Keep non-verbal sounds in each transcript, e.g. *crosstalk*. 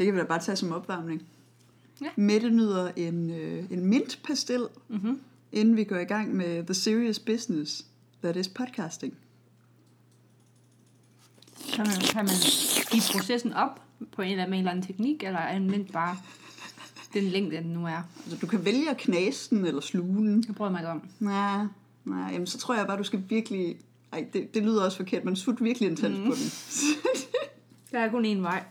Det kan vi da bare tage som opvarmning. Ja. Mette nyder en, øh, en mintpastil, Mm-hmm. inden vi går i gang med The Serious Business, that is podcasting. Kan man, kan man give processen op på en eller anden, en eller anden teknik, eller er den mint bare den længde, den nu er? Altså, du kan vælge at knase den eller sluge den. Jeg prøver mig ikke om. Nej, nej, jamen så tror jeg bare, du skal virkelig... Ej, det, det lyder også forkert, men sut virkelig intens mm. på den. Der er kun én vej.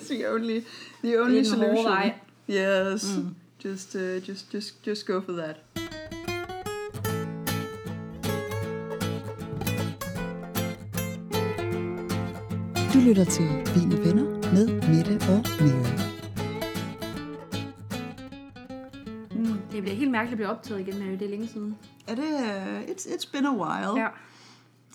It's *laughs* the only, the only hård solution. vej. Yes, mm. just, uh, just, just, just go for that. Du lytter til Vine Venner med Mette og Mary. Mm. Det bliver helt mærkeligt at blive optaget igen, Mary. Det er længe siden. Er det... Uh, it's, it's been a while. Ja.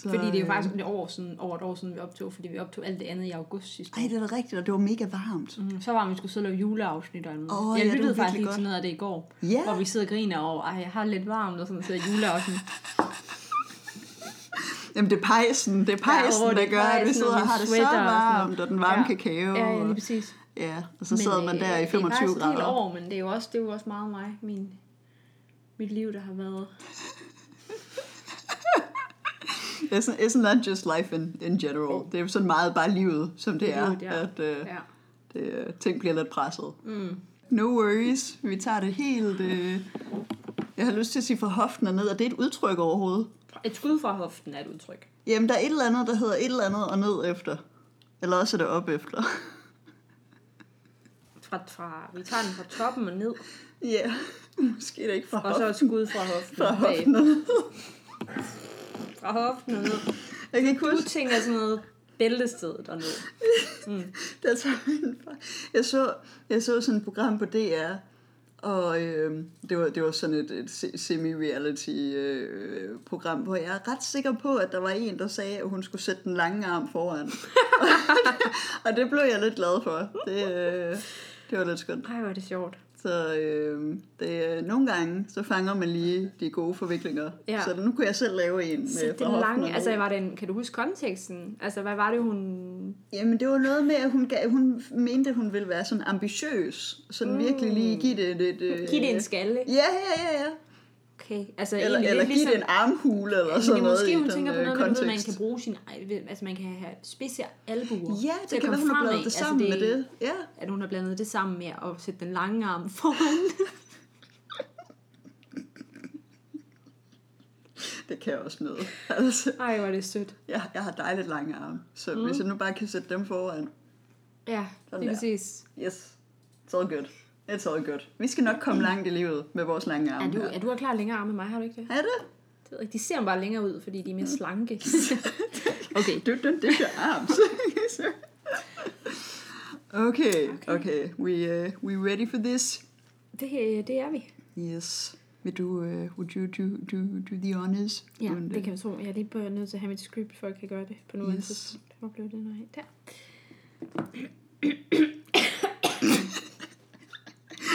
Så, Fordi det er jo øh, faktisk et år siden, over et år siden, vi optog, fordi vi optog alt det andet i august sidste år. Ej, det da rigtigt, og det var mega varmt. Mm, så var vi skulle sidde og lave juleafsnit og muligt. Åh, jeg ja, det var lyttede faktisk lige godt. til noget af det i går, Ja. hvor vi sidder og griner over, ej, jeg har lidt varmt og sådan så juleafsnit. *laughs* Jamen, det er pejsen, det er pejsen, ja, der er gør, at vi pejsen, sidder og og har det så og varmt, noget. og den varme Ja. kakao. Ja, ja, og- lige præcis. Ja, og så sidder man der i 25 Det er faktisk et helt grader. år, men det er jo også, det er jo også meget mig, min, mit liv, der har været. Isn't, isn't that just life in, in general? Det er jo sådan meget bare livet, som det er, Livet, ja. at uh, Ja. det, øh, ting bliver lidt presset. Mm. No worries, vi tager det helt... Uh, jeg har lyst til at sige fra hoften og ned, og det er et udtryk overhovedet. Et skud fra hoften er et udtryk. Jamen, der er et eller andet, der hedder et eller andet og ned efter. Eller også er det op efter. *laughs* Fra, fra, vi tager den fra toppen og ned, Ja, yeah. *laughs* måske er det ikke fra og så et skud fra hoften. Fra hoften. Fra hoften og ned. Jeg kan ikke Du huske, tænker sådan noget bæltestedet og ned. Mm. der tager min far. Jeg så, jeg så sådan et program på DR, og øh, det, var, det var sådan et, et se- semi-reality øh, program, hvor jeg er ret sikker på, at der var en, der sagde, at hun skulle sætte den lange arm foran. *laughs* *laughs* og det blev jeg lidt glad for. Det, øh, det var lidt skønt. Ej, hvor er det sjovt. Så øh, det, øh, nogle gange, så fanger man lige de gode forviklinger. Ja. Så nu kunne jeg selv lave en med Så det og lange, altså var det en, kan du huske konteksten? Altså hvad var det, hun... Jamen, det var noget med, at hun, gav, hun mente, at hun ville være sådan ambitiøs. Sådan mm. virkelig lige give det lidt... Øh... Giv det en skalle. Ja, ja, ja, ja. Okay, altså Eller, egentlig eller give ligesom... det en armhule eller sådan noget måske hun tænker på noget, med, du ved, man kontekst. kan bruge sin... Altså man kan have spidse albuer. Ja, det kan være, hun har bladet det sammen med det. Ja. At hun har blandet det sammen med at sætte den lange arm *laughs* foran. Det kan også noget. Altså, Ej, hvor er det sødt. jeg, jeg har dejligt lange arme, så mm. hvis jeg nu bare kan sætte dem foran. Ja, det er præcis. Yes, it's all good. It's all good. Vi skal nok komme langt i livet med vores lange arme Er du, her. er du er klar længere arme end mig, har du ikke det? Er det? det ved jeg de ser bare længere ud, fordi de er mere slanke. okay, Du, du, det er arms. okay, okay. We, uh, we ready for this? det, det er vi. Yes. Vil du, uh, would you do, do, do the honors? Ja, doing det kan vi tro. Jeg er lige bare nødt til at have mit script, for at jeg kan gøre det på nuværende Yes. tidspunkt. Hvor blev det nu af? Der.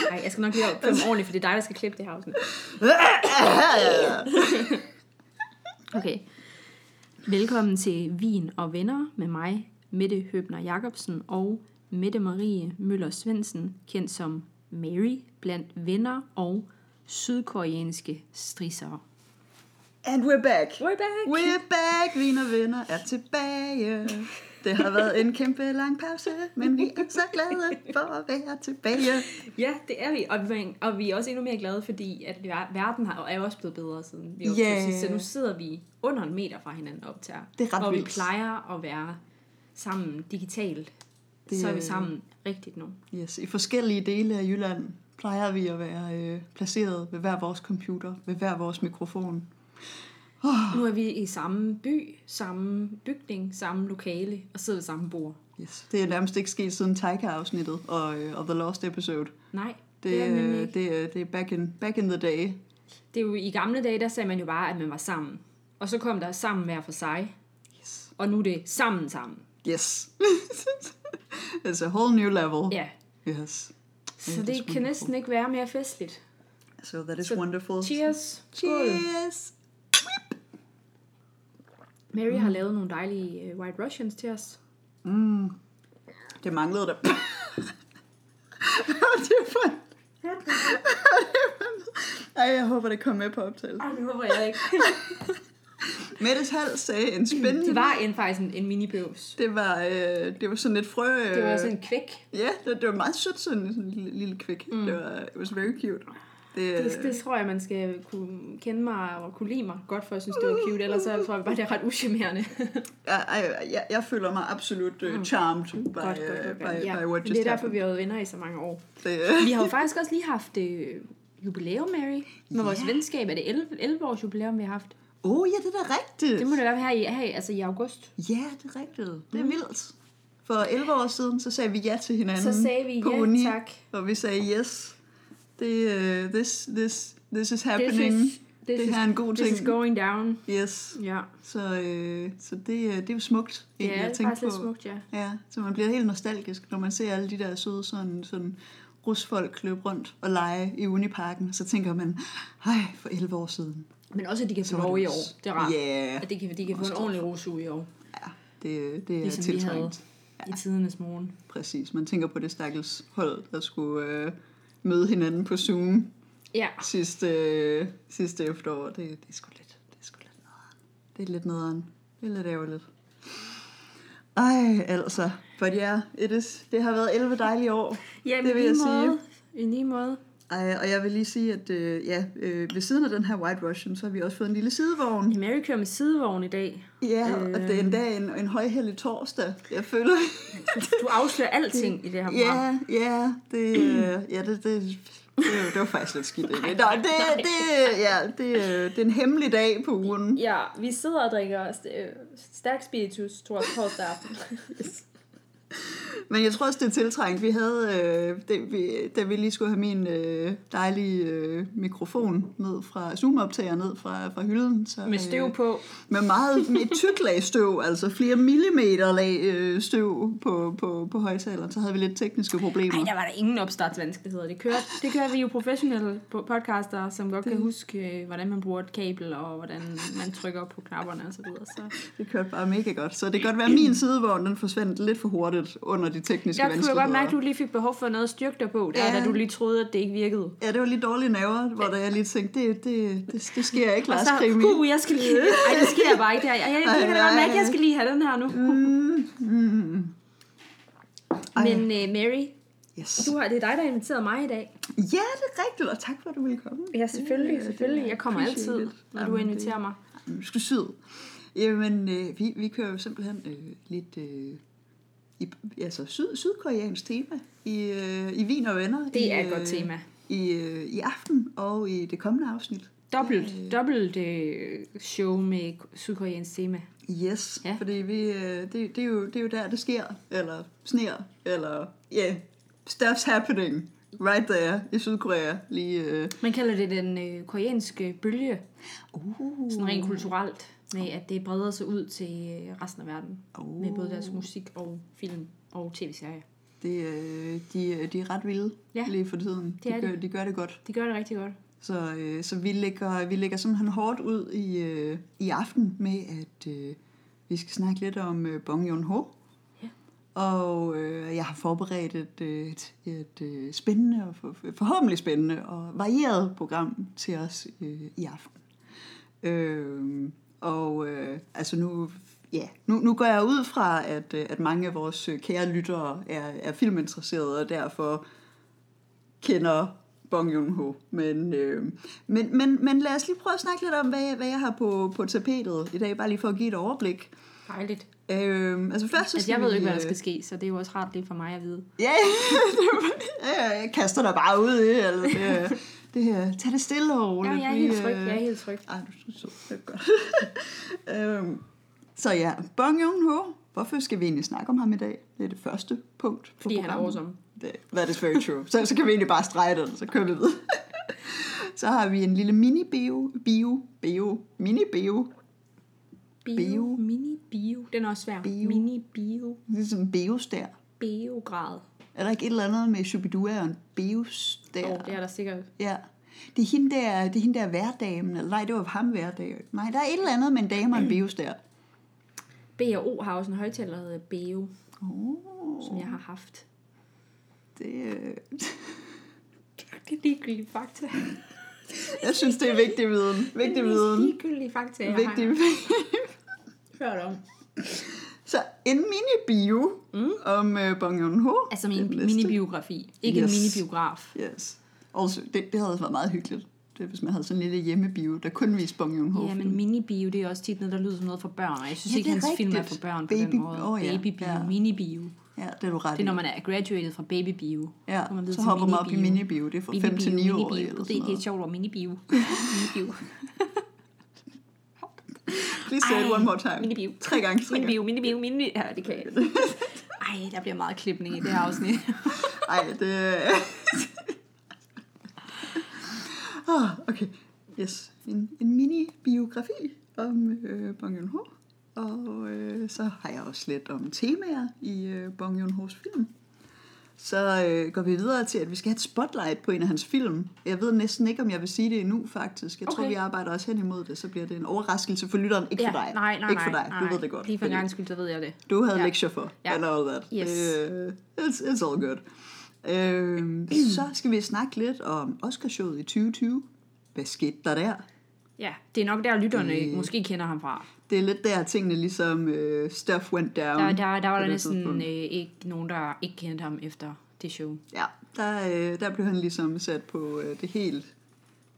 Ej, jeg skal nok lige opføre mig ordentligt, for det er dig, der skal klippe det her afsnit. *laughs* Okay. Velkommen til Vin og Venner med mig, Mette Høbner Jacobsen og Mette Marie Møller Svendsen, kendt som Mary blandt venner og sydkoreanske strissere. And we're back. We're back! We're back. Vine og venner er tilbage. Det har været en kæmpe lang pause, men vi er så glade for at være tilbage. Ja, det er vi. Og, vi- og vi er også endnu mere glade, fordi at ver- verden har, er jo også blevet bedre siden vi Ja. sidst. Så nu sidder vi under en meter fra hinanden og optager. Det er ret vi vildt. plejer at være sammen digitalt. Det så er vi sammen rigtigt nu. Yes, i forskellige dele af Jylland plejer vi at være øh, placeret ved hver vores computer, ved hver vores mikrofon. Nu er vi i samme by, samme bygning, samme lokale og sidder ved samme bord. Yes. Det er nærmest ikke sket siden Taika-afsnittet og, øh, og The Lost Episode. Nej, Det, det er nemlig øh, ikke. det, er- det er back in, back in the day. Det er jo i gamle dage, der sagde man jo bare, at man var sammen. Og så kom der sammen hver for sig. Yes. Og nu er det sammen sammen. Yes. *laughs* It's a whole new level. Ja, Yes. så Ja, det kan wonderful. næsten ikke være mere festligt. So that is Så wonderful. Cheers. Cheers. Mary har lavet nogle dejlige uh, White Russians til os. Mm. Det manglede der. det er for... Ej, jeg håber, det kommer med på optagelsen. Ej, det håber jeg ikke. *laughs* Mettes hals sagde en spændende... Det var en, faktisk en, en mini-bøvs. Det var, øh, det var sådan et frø... Øh, Det var sådan en kvæk. Ja, det, det var meget sødt, sådan, en lille, lille kvik. Mm. Det var, it was very cute. Det, Det, det tror jeg, man skal kunne kende mig og kunne lide mig godt, for at synes, det var cute. Ellers så tror jeg bare, det er ret uschammerende. *laughs* jeg, jeg, jeg, jeg føler mig absolut uh, charmed by, godt, godt, uh, godt, by, godt. Ja, by what det just er derfor, happened. vi har været venner i så mange år. Det, Vi har jo *laughs* faktisk også lige haft øh, jubilæum, Mary. Med vores Ja. venskab. Er det 11, 11 års jubilæum, vi har haft? oh ja, det er da rigtigt. Det må det være her i, her altså i august. Ja, det er rigtigt. Det er vildt. For 11 år siden, så sagde vi ja til hinanden. Så sagde vi ja, uni, tak. Og vi sagde yes. Det, uh, this, this, this is happening. This is, this det her er en god this ting. is going down. Yes. Ja, Så, øh, så det, øh, det er jo smukt, ja egentlig, det at er tænke faktisk lidt på. smukt, ja. Ja, så man bliver helt nostalgisk, når man ser alle de der søde sådan, sådan rusfolk løbe rundt og lege i Uniparken. Så tænker man, hej, for 11 år siden. Men også, at de kan få lov det i år. Det er rart. Ja, At de kan, de kan få en ordentlig rosuge i år. ja det, det er Ligesom tiltrængt. i tidernes morgen. Præcis, man tænker på det stakkels hold, der skulle øh, møde hinanden på Zoom Ja, sidste, øh, sidste efterår. Det, det er sgu lidt, det er sgu lidt nederen. Det er lidt nederen. Det er lidt ærgerligt. Ej, altså. But yeah, it is, det har været 11 dejlige år. ja Det vil jeg sige. I lige måde. Ej, og jeg vil lige sige, at øh, ja, øh, ved siden af den her White Russian, så har vi også fået en lille sidevogn. Mary kører med sidevogn i dag. Ja, og det er endda en, en højhellig torsdag. Jeg føler... Du afslører alting i det her program. Ja, ja, det, øh, ja, det, det, det, var, det var faktisk lidt skidt. Ikke? Nå, det, det, ja, det, øh, det er en hemmelig dag på ugen. Ja, vi sidder og drikker øh, stærk spiritus tror jeg, torsdag aften. Men jeg tror også, det er tiltrængt. Vi havde, øh, det, vi, da vi lige skulle have min øh, dejlige øh, mikrofon ned fra Zoom-optager ned fra, fra hylden. Så, Med støv på. med meget med tyk lag støv, altså flere millimeter lag øh, støv på, på, på højtaleren, så havde vi lidt tekniske problemer. Nej, der var der ingen opstartsvanskeligheder. Det kører, det kører vi jo professionelle podcaster, som godt kan huske, øh, hvordan man bruger et kabel, og hvordan man trykker på knapperne og så videre. Så Det kørte bare mega godt. Så det kan godt være, at min sidevogn den forsvandt lidt for hurtigt under de tekniske jeg kunne vanskeligheder. godt mærke, at du lige fik behov for noget at styrke dig på, der, Ja. da du lige troede, at det ikke virkede. Ja, det var lige dårlige naver, hvor der jeg lige tænkte, det, det, det, det sker ikke, Lars Krimi. uh, jeg skal lige... Ej, det sker bare ikke. Jeg, jeg, jeg, jeg godt mærke, jeg skal lige have den her nu. Ej. Men uh, Mary, Yes. du har, det er dig, der har inviteret mig i dag. Ja, det er rigtigt, og tak for, at du ville komme. Ja, selvfølgelig, selvfølgelig. Jeg kommer altid, når du inviterer det- mig. Du skal syd. Jamen, øh, vi, vi kører jo simpelthen øh, lidt øh, i, altså syd, sydkoreansk tema i, øh, i Vin og Venner. Det i, er et godt øh, tema. I, øh, I aften og i det kommende afsnit. Dobbelt, dobbelt øh, show med sydkoreansk tema. Yes, Ja. ja. fordi vi, øh, det, det, er jo, det er jo der, det sker, eller sner, eller ja, yeah, stuff's happening right there i Sydkorea. Lige, øh, Man kalder det den øh, koreanske bølge, uh, sådan rent kulturelt, med at det breder sig ud til øh, resten af verden. Uh. Med både deres musik og film og tv-serier. det, øh, de, de er ret vilde Ja, lige for tiden. det de, gør, de. de gør det godt. De gør det rigtig godt. Så, øh, så vi, lægger, vi lægger simpelthen hårdt ud i, øh, i aften med, at øh, vi skal snakke lidt om øh, Bong Joon-ho. Ja. Og øh, jeg har forberedt et, øh, et, et øh, spændende, og for, forhåbentlig spændende og varieret program til os øh, i aften. Øh, og øh, altså nu, ja, nu, nu går jeg ud fra, at, øh, at mange af vores øh, kære lyttere er, er filminteresserede, og derfor kender Bong Joon-ho. Men, øh, men, men, men lad os lige prøve at snakke lidt om, hvad jeg, hvad jeg har på, på tapetet i dag, bare lige for at give et overblik. Dejligt. Øh, altså først så Altså, jeg ved jo ikke, hvad der øh, skal ske, så det er jo også rart lige for mig at vide. Ja, *laughs* ja, jeg kaster dig bare ud i, eller det, det her, tag det stille og Ja, roligt. jeg er helt tryg. øh, Jeg er helt tryg. Ej, du er så det er godt. *laughs* øhm, så ja, Bong Joon-ho. Hvorfor skal vi egentlig snakke om ham i dag? Det er det første punkt. på Fordi han er programmet. awesome. Det, that is very true. Så, så kan vi egentlig bare strege den, så kører vi videre. *laughs* så har vi en lille mini-bio, bio, bio, mini-bio, Bio. Bio. Mini bio. Den er også svær. Bio. Mini bio. ligesom en biostær. Biograd. Er der ikke et eller andet med Shubidua og en biostær? Åh, oh, det er der sikkert. Ja. Det er hende der, det er hende der hverdagen, eller nej, det var ham hverdag. Nej, der er et eller andet med en dame og en biostær. B og O har også en højtaler, der hedder Beo, Oh, som jeg har haft. det, øh, *laughs* Det er ligegyldige fakta. *laughs* Jeg synes, det er vigtig viden. Vigtig Det er viden. ligegyldige fakta, jeg Vigtig har hørt om. *laughs* Så en mini-bio mm. om uh, Bong Joon-ho. Altså min minibiografi. Ikke yes. En minibiograf. Yes. Also, det, det havde også været meget hyggeligt, det, hvis man havde sådan en lille hjemmebio, der kun viste Bong Joon-ho. Ja, men minibio, det er også tit noget, der lyder som noget for børn. Og jeg synes Ja, ikke, hans film er rigtigt. for børn på Baby- den måde. åh, ja. Babybio, Ja. minibio. Ja, det er du ret Det er, når man er graduated fra babybio. Ja, kommer man så hopper man op i minibio. Det er fra 5 til 9 år. Det, det er sjovt ord, minibio. *laughs* minibio. Please say it one more time. Minibio. Tre gange. Tre gange. Minibio, minibio, minibio. Ja, det kan jeg. *laughs* Ej, der bliver meget klipning i det her afsnit. *laughs* Ej, det... oh, *laughs* okay. Yes. En, en mini-biografi om øh, Bong Joon-ho. Og øh, så har jeg også lidt om temaer i øh, Bong Joon-hos film. Så øh, går vi videre til, at vi skal have et spotlight på en af hans film. Jeg ved næsten ikke, om jeg vil sige det endnu, faktisk. Jeg okay. tror, vi arbejder også hen imod det. Så bliver det en overraskelse for lytteren. Ikke for dig. Nej, nej, ikke for dig. nej. Du ved det godt. Lige for en gang skyld, så ved jeg det. du havde Ja. ja. lektier for, Ja. ja. and all that. Yes. Det, it's, it's all good. Øhm, så skal vi snakke lidt om Oscarshowet i 2020. Hvad skete der der? Ja, det er nok der, lytterne Øh. måske kender ham fra. Det er lidt der, tingene ligesom uh, stuff went down. Der, der, der var der næsten øh, ikke nogen, der ikke kendte ham efter det show. Ja, der, øh, der blev han ligesom sat på øh, det helt,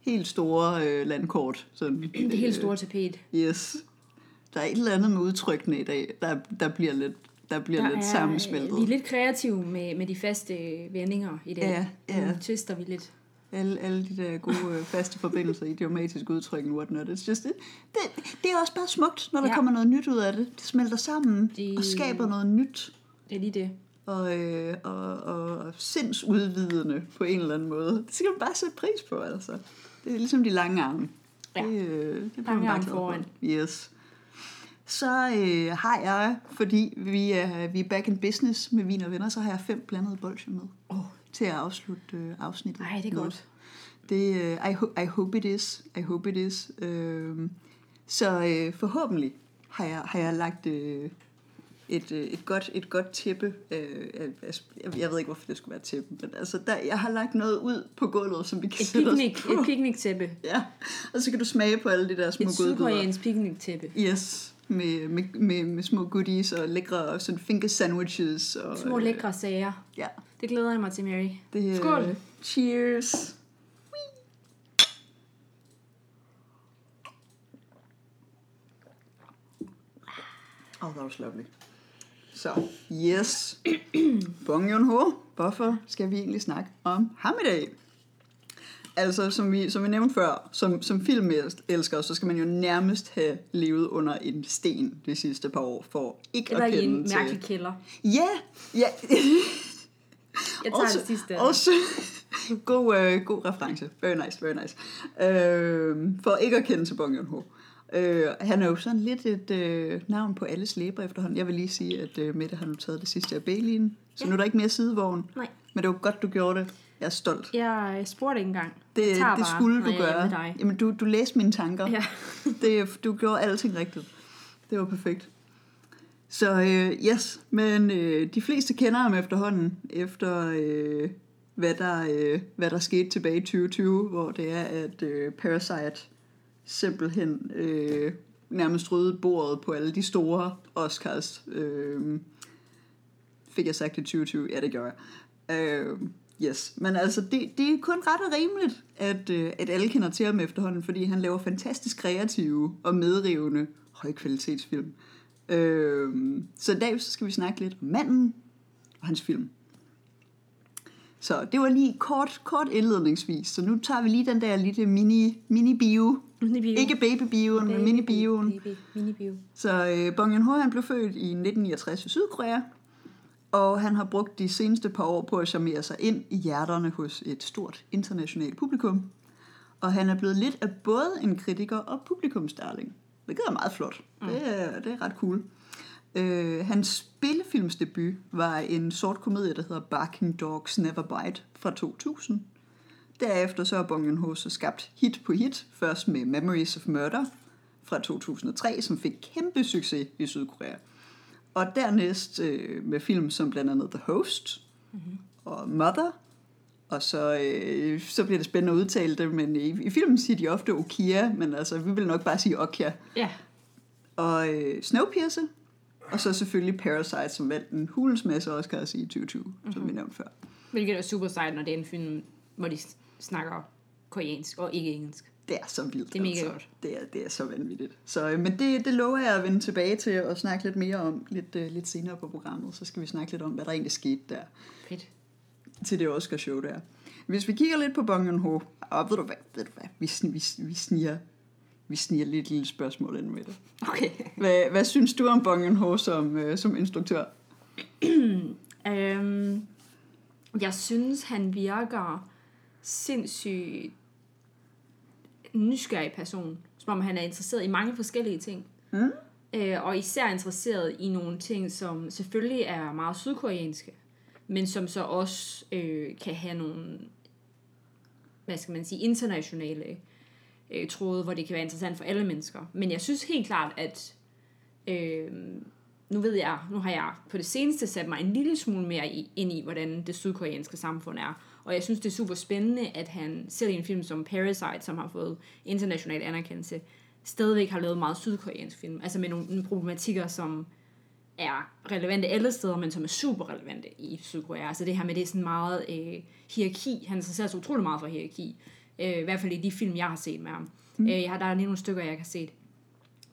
helt store øh, landkort. Sådan, *clears throat* Det helt store tapet. Yes. Der er et eller andet med udtrykkene i dag, der, der bliver lidt, der bliver Der lidt er, sammensmeltet. Vi er lidt kreative med, med de faste vendinger i dag. Ja, ja. Nu tester vi lidt. Alle, alle de der gode øh, faste forbindelser, idiomatiske udtryk and whatnot. It's just, det, det, det er også bare smukt, når der Ja. kommer noget nyt ud af det. Det smelter sammen Det- og skaber noget nyt. Det er lige det. Og, øh, og, og sindsudvidende på en eller anden måde. Det skal man bare sætte pris på, altså. Det er ligesom de lange arme. Ja. Det, øh, det bliver Lange arme foran. Yes. Så øh, har jeg, fordi vi er, vi er back in business med vin og venner, så har jeg fem blandede bolsjer med. Oh. Til at afslutte øh, afsnittet. Ej, det er godt. Det, øh, I, ho- I hope it is. I hope it is. Øh, så øh, forhåbentlig har jeg, har jeg lagt øh, et, øh, et, godt, et godt tæppe. Øh, jeg, jeg ved ikke, hvorfor det skulle være et tæppe, men altså, der, jeg har lagt noget ud på gulvet, som vi kan Et sætte os picnic, på. et picnic-tæppe. *laughs* Ja, og så kan du smage på alle de der små Et godbidder. sydkoreansk picnic-tæppe. Yes, med, med, med, med små goodies og lækre sådan finger sandwiches. Og, Små øh, lækre sager. Ja, Det glæder jeg mig til, Mary. det, Skål. Øh, cheers. Oh, that was lovely. Så, yes. Bong Joon-ho, hvorfor skal vi egentlig snakke om ham i dag? Altså, som vi, som vi nævnte før, som, som filmelsker, så skal man jo nærmest have levet under en sten de sidste par år, for ikke Eller at i kende en til... mærkelig kælder. Ja, ja. *laughs* Jeg tager det sidste. Også, *laughs* god, øh, god reference. Very nice, very nice. Øh, for ikke at kende til Bong Joon-ho. Øh, han er jo sådan lidt et øh, navn på alles læber efterhånden. Jeg vil lige sige, at øh, Mette har nu taget det sidste af Bailey'en, så Ja. nu er der ikke mere sidevogn. Nej, Men det var godt, du gjorde det. Jeg er stolt. jeg spurgte ikke engang. Det, det bare, skulle du gøre. Jamen, du, du læste mine tanker. Ja. det, du gjorde alting rigtigt. Det var perfekt. Så øh, yes, men øh, de fleste kender ham efterhånden, efter øh, hvad, der, øh, hvad der skete tilbage i 2020, hvor det er, at øh, Parasite simpelthen øh, nærmest rydde bordet på alle de store Oscars. Øh, fik jeg sagt i 2020? Ja, det gjorde jeg. Øh, yes, men altså, det, det er kun ret og rimeligt, at, øh, at alle kender til ham efterhånden, fordi han laver fantastisk kreative og medrivende højkvalitetsfilm. Øh, så i dag så skal vi snakke lidt om manden og hans film. Så det var lige kort, kort indledningsvis. Så nu tager vi lige den der lille mini, mini-bio. Minibio. Ikke baby-bioen, men mini-bioen. Baby, minibio. Så øh, Bong Joon-ho han blev født i 1969 i Sydkorea, og han har brugt de seneste par år på at charmere sig ind i hjerterne hos et stort internationalt publikum. Og han er blevet lidt af både en kritiker og publikumsdarling. Det er meget flot. Mm. Det, er, det er ret cool. Øh, hans spillefilmsdebut var en sort komedie, der hedder Barking Dogs Never Bite fra 2000. Derefter så har Bong Joon-ho så skabt hit på hit, først med Memories of Murder fra 2003, som fik kæmpe succes i Sydkorea. Og dernæst øh, med film som blandt andet The Host, mm-hmm. og Mother, Og så, øh, så bliver det spændende at udtale det, men i, i filmen siger de ofte Okia, men altså, vi vil nok bare sige Okia. Ja. Og øh, Snowpiercer, og så selvfølgelig Parasite, som vandt en hulens masse Oscars i 2020, mm-hmm. som vi nævnte før. Hvilket er super sejt, når det er en film, hvor de snakker koreansk og ikke engelsk. Det er så vildt. Det er mega altså. godt. Det er, det er så vanvittigt. Så, øh, men det, det lover jeg at vende tilbage til og snakke lidt mere om lidt, uh, lidt senere på programmet. Så skal vi snakke lidt om, hvad der egentlig skete der. Fedt. Til det Oscar show der. Hvis vi kigger lidt på Bong Joon-ho, og ved du hvad, ved du hvad vi, vi, vi sniger vi sniger lidt lille spørgsmål ind med det. Okay. Hvad, hvad synes du om Bong Joon-ho som, øh, som instruktør? *clears throat* øhm, jeg synes, han virker sindssygt nysgerrig person. Som om han er interesseret i mange forskellige ting. Mm. Øh, og især interesseret i nogle ting, som selvfølgelig er meget sydkoreanske, men som så også øh, kan have nogle, hvad skal man sige, internationale øh, tråde, hvor det kan være interessant for alle mennesker. Men jeg synes helt klart, at øh, nu ved jeg, nu har jeg på det seneste sat mig en lille smule mere i, ind i, hvordan det sydkoreanske samfund er. Og jeg synes, det er super spændende, at han selv i en film som Parasite, som har fået international anerkendelse, stadigvæk har lavet meget sydkoreansk film. Altså med nogle problematikker, som er relevante alle steder, men som er super relevante i Sydkorea. Altså det her med, det er sådan meget øh, hierarki. Han interesserer sig utrolig meget for hierarki. Øh, I hvert fald i de film, jeg har set med ham. Mm. Øh, jeg har, der er lige nogle stykker, jeg kan se.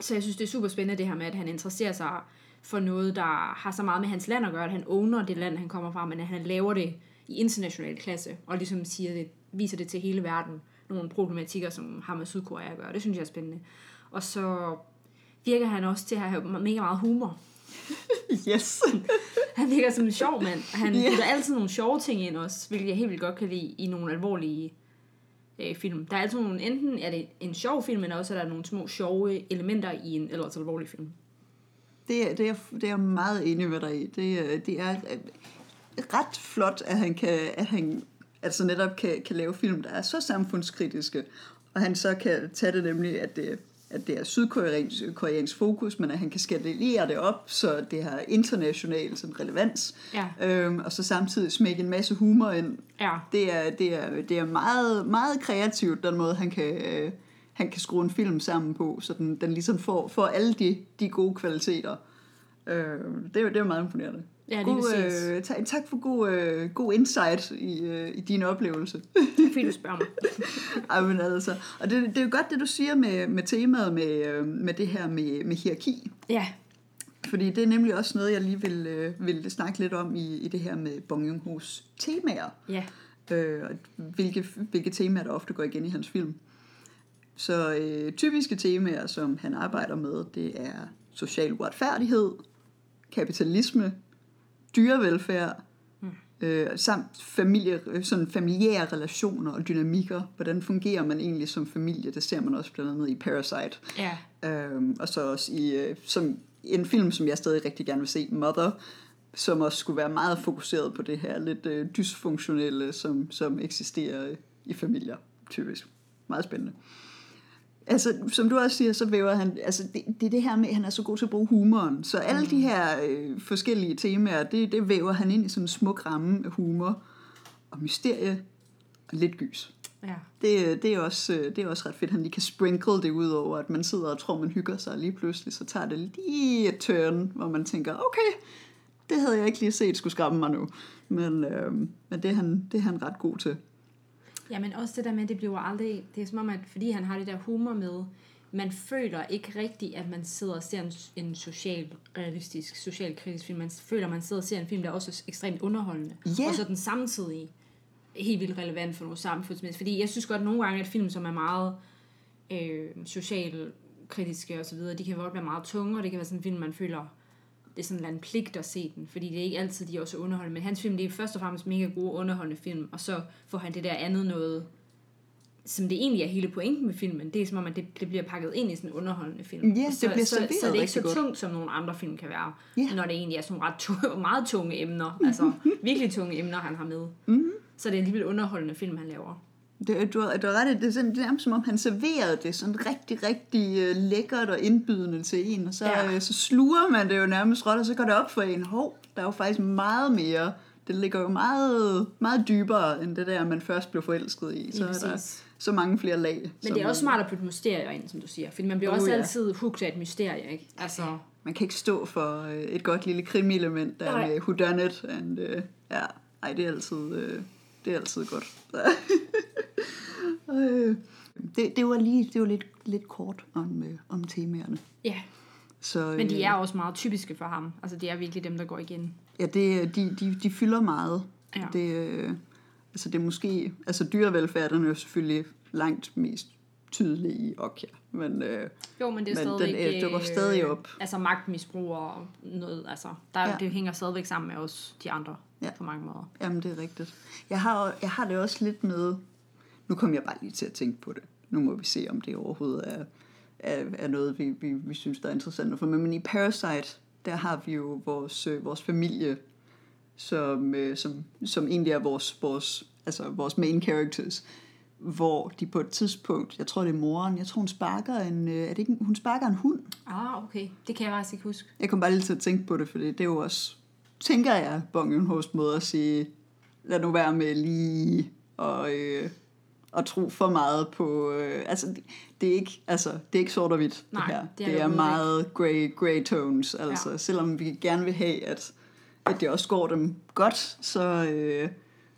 Så jeg synes, det er super spændende det her med, at han interesserer sig for noget, der har så meget med hans land at gøre, at han owner det land, han kommer fra, men at han laver det i international klasse, og ligesom siger det, viser det til hele verden, nogle problematikker, som har med Sydkorea at gøre. Det synes jeg er spændende. Og så virker han også til at have mega meget humor. *laughs* Yes. han virker som en sjov mand. Han yeah. putter altid nogle sjove ting ind også, hvilket jeg helt vildt godt kan lide i nogle alvorlige øh, film. Der er altid nogle, enten er det en sjov film, men også er der nogle små sjove elementer i en ellers alvorlig film. Det, det, er, det er jeg meget enig med dig i. Det, det er ret flot, at han kan, at han altså netop kan, kan lave film, der er så samfundskritiske, og han så kan tage det nemlig, at det, at det er sydkoreansk fokus, men at han kan skalere det op, så det har international sådan relevans, ja. øhm, og så samtidig smække en masse humor ind. Ja. Det er, det er, det er meget, meget kreativt, den måde, han kan, øh, han kan skrue en film sammen på, så den, den ligesom får, får alle de, de gode kvaliteter. Øh, det, er, det er meget imponerende. Ja, god, øh, tak, tak for god, øh, god insight i, øh, i din oplevelse. *laughs* Fordi du spørger mig. *laughs* Ej, men altså, og det, det er jo godt, det du siger med, med temaet med, øh, med det her med, med hierarki. Ja. Fordi det er nemlig også noget, jeg lige vil, øh, vil snakke lidt om i, i det her med Bong Joon-ho's temaer. Ja. Øh, hvilke, hvilke temaer, der ofte går igen i hans film. Så øh, typiske temaer, som han arbejder med, det er social uretfærdighed, kapitalisme, dyrevelfærd, mm. øh, samt familie, sådan familiære relationer og dynamikker. Hvordan fungerer man egentlig som familie? Det ser man også blandt andet i Parasite. Ja. Øhm, og så også i øh, som en film, som jeg stadig rigtig gerne vil se, Mother, som også skulle være meget fokuseret på det her lidt øh, dysfunktionelle, som, som eksisterer i familier, typisk. Meget spændende altså, som du også siger, så væver han, altså, det, det er det her med, at han er så god til at bruge humoren. Så alle mm. de her øh, forskellige temaer, det, det væver han ind i sådan en smuk ramme af humor og mysterie og lidt gys. Ja. Det, det, er også, øh, det er også ret fedt, at han lige kan sprinkle det ud over, at man sidder og tror, man hygger sig, og lige pludselig så tager det lige et turn, hvor man tænker, okay, det havde jeg ikke lige set skulle skræmme mig nu. Men, øh, men det, er han, det er han ret god til. Ja, men også det der med, at det bliver aldrig... Det er som om, at fordi han har det der humor med, man føler ikke rigtigt, at man sidder og ser en, en social, realistisk, socialkritisk film. Man føler, at man sidder og ser en film, der er også ekstremt underholdende. Yeah. Og så den samtidig helt vildt relevant for noget samfundsmæssigt. Fordi jeg synes godt nogle gange, at film, som er meget øh, socialkritiske og så videre, de kan godt være meget tunge, og det kan være sådan en film, man føler, det er sådan en pligt at se den, fordi det er ikke altid, de er også underholdende. Men hans film, det er først og fremmest mega gode underholdende film, og så får han det der andet noget, som det egentlig er hele pointen med filmen. Det er som om, at det, det bliver pakket ind i sådan en underholdende film. Ja, så, det bliver så, så, så det er ikke så godt. tungt, som nogle andre film kan være, Ja. når det egentlig er sådan ret tunge, *laughs* meget tunge emner, altså *laughs* virkelig tunge emner, han har med. Mm-hmm. Så det er en alligevel underholdende film, han laver. Det, du, du har ret det er, sådan, det er nærmest som om, han serverede det sådan rigtig, rigtig uh, lækkert og indbydende til en, og så, Ja. ja. så sluger man det jo nærmest råt, og så går det op for en, hov, der er jo faktisk meget mere det ligger jo meget, meget dybere, end det der, man først blev forelsket i. Så Lige er der så mange flere lag. Men det er også smart at putte mysterier ind, som du siger. Fordi man bliver Oh, også ja. altid hooked af et mysterie, ikke? Altså, Man kan ikke stå for øh, et godt lille krimi-element der Nej. med who done it, and, øh, ja, ej, det er altid, øh, det er altid godt. *laughs* øh, det, det var lige, det var lidt, lidt kort om, øh, om temaerne. ja. Så, Men de øh, er også meget typiske for ham. Altså, det er virkelig dem, der går igen. Ja, det, de, de, de fylder meget. Ja. Det, øh, altså det er måske, altså dyrevelfærden er jo selvfølgelig langt mest tydelig i Okja, men øh, Jo, men det er Men den, stadigvæk... øh, dukker stadig op. Altså magtmisbrug og noget, altså... Der, ja. Det hænger stadigvæk sammen med os, de andre, Ja. på mange måder. jamen det er rigtigt. Jeg har, jeg har det også lidt med, nu kom jeg bare lige til at tænke på det, nu må vi se, om det overhovedet er, er, er noget, vi, vi, vi synes, der er interessant at få med, men i Parasite, der har vi jo vores, øh, vores familie, som, øh, som, som egentlig er vores, vores, altså vores main characters, hvor de på et tidspunkt, jeg tror det er moren, jeg tror hun sparker en, øh, er det ikke, hun sparker en hund. Ah, okay. Det kan jeg faktisk ikke huske. Jeg kom bare lige til at tænke på det, for det er jo også, tænker jeg, Bong Joon-ho's måde at sige, lad nu være med lige og, øh, og tro for meget på, øh, altså det, det er ikke, altså det er ikke sort og hvidt Nej, det her. det er det er meget grey, grey tones, altså Ja. selvom vi gerne vil have, at, at det også går dem godt, så, øh,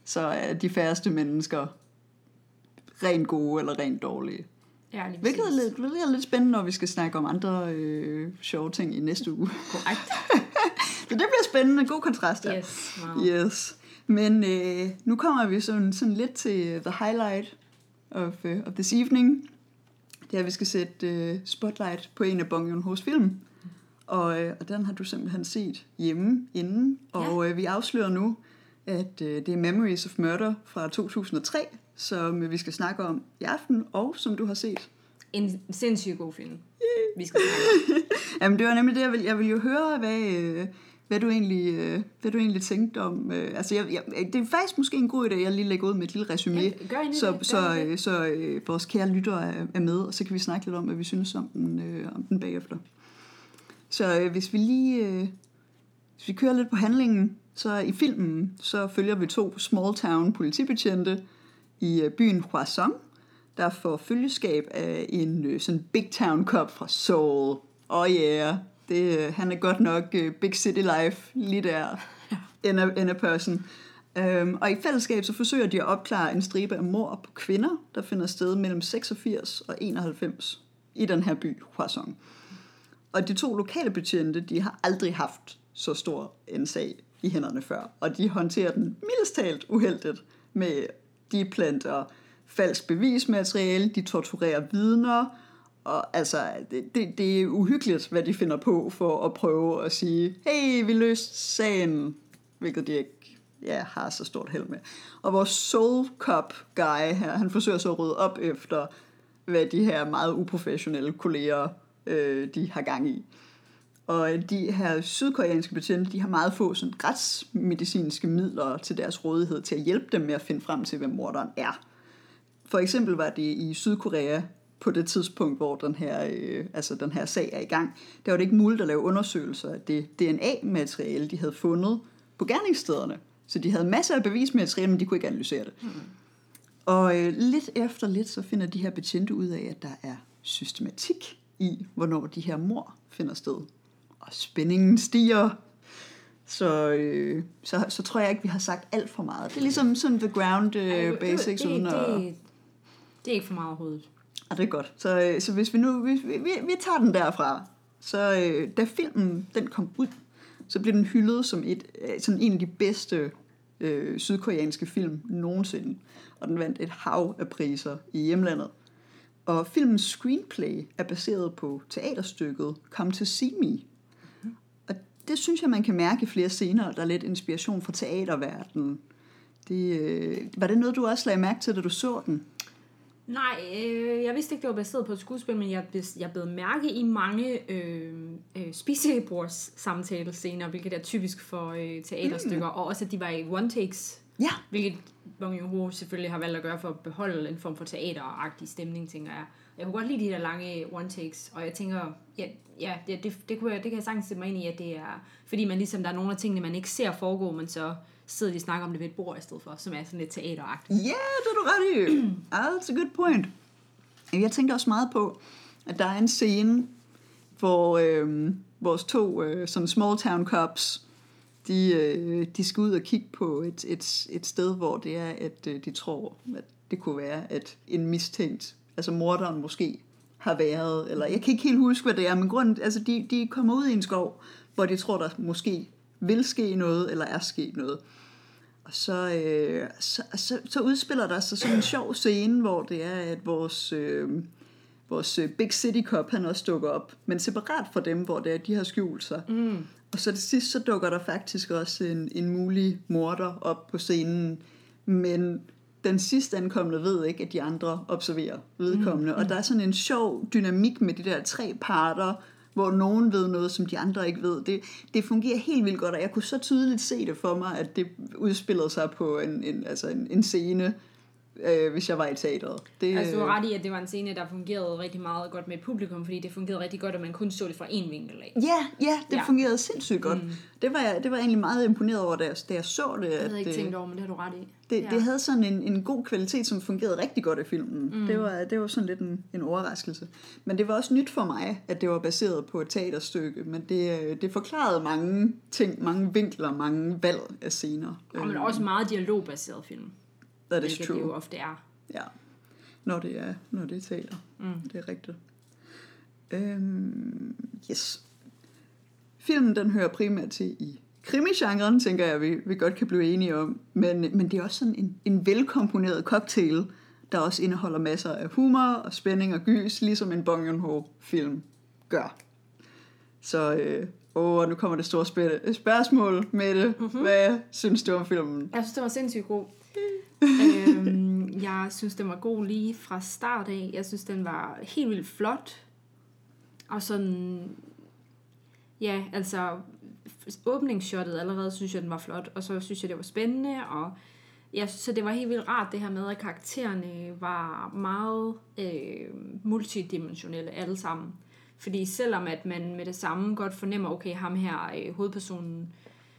så er de færreste mennesker rent gode eller rent dårlige. Ja, lige Hvilket er lidt, er lidt spændende, når vi skal snakke om andre øh, sjove ting i næste uge. Korrekt. *laughs* Så det bliver spændende. God kontrast der. Yes. Wow. Yes. Men øh, nu kommer vi sådan, sådan lidt til the highlight of, uh, of this evening. Det er, at vi skal sætte øh, spotlight på en af Bong Joon-ho's film. Og, øh, og den har du simpelthen set hjemme inden. Og øh, vi afslører nu, at øh, det er Memories of Murder fra 2003, som øh, vi skal snakke om i aften, og som du har set. En sindssygt god film. Vi skal snakke om. *laughs* Jamen, det var nemlig det, jeg vil, jeg vil jo høre, hvad, øh, hvad, du egentlig, øh, hvad du egentlig tænkte om. Øh, altså, jeg, jeg, det er faktisk måske en god idé, at jeg lige lægger ud med et lille resume, Ja, så, det, så, øh, så øh, vores kære lyttere er, er med, og så kan vi snakke lidt om, hvad vi synes om den, øh, om den bagefter. Så øh, hvis vi lige øh, hvis vi kører lidt på handlingen, så i filmen, så følger vi to small town politibetjente i øh, byen Hwaseong, der får følgeskab af en øh, sådan big town cop fra Seoul. Oh yeah, det, øh, han er godt nok øh, big city life lige der, in a, in a person. Um, og i fællesskab så forsøger de at opklare en stribe af mord på kvinder, der finder sted mellem 86 og 91 i den her by, Hwaseong. Og de to lokale betjente, de har aldrig haft så stor en sag i hænderne før. Og de håndterer den mildest talt uheldigt med, de planter falsk bevismateriale, de torturerer vidner, og altså, det, det, det er uhyggeligt, hvad de finder på for at prøve at sige, hey, vi løste sagen, hvilket de ikke ja, har så stort held med. Og vores soul Cup guy her, han forsøger så at rydde op efter, hvad de her meget uprofessionelle kolleger, øh, de har gang i. Og de her sydkoreanske betjente, de har meget få sådan retsmedicinske midler til deres rådighed til at hjælpe dem med at finde frem til, hvem morderen er. For eksempel var det i Sydkorea på det tidspunkt, hvor den her, øh, altså den her sag er i gang, der var det ikke muligt at lave undersøgelser af det DNA-materiale, de havde fundet på gerningsstederne. Så de havde masser af bevismateriale, men de kunne ikke analysere det. Mm. Og øh, lidt efter lidt, så finder de her betjente ud af, at der er systematik i, hvornår de her mor finder sted. Og spændingen stiger. Så, øh, så, så tror jeg ikke, vi har sagt alt for meget. Det er ligesom sådan the ground øh, Ej, basics, det, uden det, at... det, det er ikke for meget overhovedet. Og det er godt. Så, øh, så hvis vi nu, vi, vi, vi tager den derfra, så øh, da filmen den kom ud, så blev den hyldet som et, øh, sådan en af de bedste øh, sydkoreanske film nogensinde. Og den vandt et hav af priser i hjemlandet. Og filmens screenplay er baseret på teaterstykket Come to See Me. Og det synes jeg, man kan mærke i flere scener, der er lidt inspiration fra teaterverdenen. Det, øh, var det noget, du også lagde mærke til, da du så den? Nej, øh, jeg vidste ikke, det var baseret på et skuespil, men jeg, jeg blev mærke i mange øh, øh, spisebords samtalescener, hvilket er typisk for øh, teaterstykker, mm. og også at de var i one-takes, Ja. hvilket Bong Joon-ho selvfølgelig har valgt at gøre for at beholde en form for teateragtig stemning, tænker jeg. Jeg kunne godt lide de der lange one-takes, og jeg tænker, ja, ja det, det, det, kunne jeg, det kan jeg sagtens sætte mig ind i, at det er, fordi man ligesom, der er nogle af tingene, man ikke ser foregå, men så sidder de og snakker om det ved et bord i stedet for, som er sådan lidt teateragtigt. Ja, det er du ret i. *clears throat* ah, that's a good point. Jeg tænkte også meget på, at der er en scene, hvor øh, vores to øh, sådan small town cops, de, øh, de skal ud og kigge på et, et, et sted, hvor det er, at øh, de tror, at det kunne være, at en mistænkt, altså morderen måske, har været, eller jeg kan ikke helt huske, hvad det er, men grund, altså de, de kommer ud i en skov, hvor de tror, der måske vil ske noget, eller er sket noget. Og så, øh, så, så, så udspiller der sig sådan en sjov scene, hvor det er, at vores, øh, vores øh, Big City Cop, han også dukker op, men separat fra dem, hvor det er, de har skjult sig. Mm. Og så til sidst, så dukker der faktisk også en, en mulig morder op på scenen, men den sidste ankommende ved ikke, at de andre observerer vedkommende. Mm. Og der er sådan en sjov dynamik med de der tre parter, hvor nogen ved noget, som de andre ikke ved. Det, det fungerer helt vildt godt, og jeg kunne så tydeligt se det for mig, at det udspillede sig på en, en, altså en, en scene, øh, hvis jeg var i teateret. Det, altså, du har ret i, at det var en scene, der fungerede rigtig meget godt med publikum, fordi det fungerede rigtig godt, at man kun så det fra en vinkel af. Ja, ja, det ja. fungerede sindssygt godt. Mm. Det, var jeg, det var jeg egentlig meget imponeret over, da jeg, da jeg så det. Det havde jeg ikke tænkt over, men det har du ret i. Det, ja. det havde sådan en, en god kvalitet, som fungerede rigtig godt i filmen. Mm. Det, var, det var sådan lidt en, en overraskelse. Men det var også nyt for mig, at det var baseret på et teaterstykke, men det, det forklarede mange ting, mange vinkler, mange valg af scener. Og men også meget dialogbaseret film. That is true. det jo ofte er. Ja, når det er, når det er teater. Mm. Det er rigtigt. Øhm, yes. Filmen den hører primært til i krimigenren, tænker jeg, vi, vi godt kan blive enige om. Men, men det er også sådan en, en velkomponeret cocktail, der også indeholder masser af humor og spænding og gys, ligesom en Bong Joon-ho-film gør. Så øh, åh, nu kommer det store spørgsmål med det. Mm-hmm. Hvad synes du om filmen? Jeg synes, det var sindssygt god øhm, jeg synes, den var god lige fra start af. Jeg synes, den var helt vildt flot. Og sådan... Ja, altså... Åbningsshottet allerede synes jeg, den var flot. Og så synes jeg, det var spændende. Og jeg synes, så det var helt vildt rart, det her med, at karaktererne var meget øh, multidimensionelle alle sammen. Fordi selvom at man med det samme godt fornemmer, okay, ham her, øh, hovedpersonen,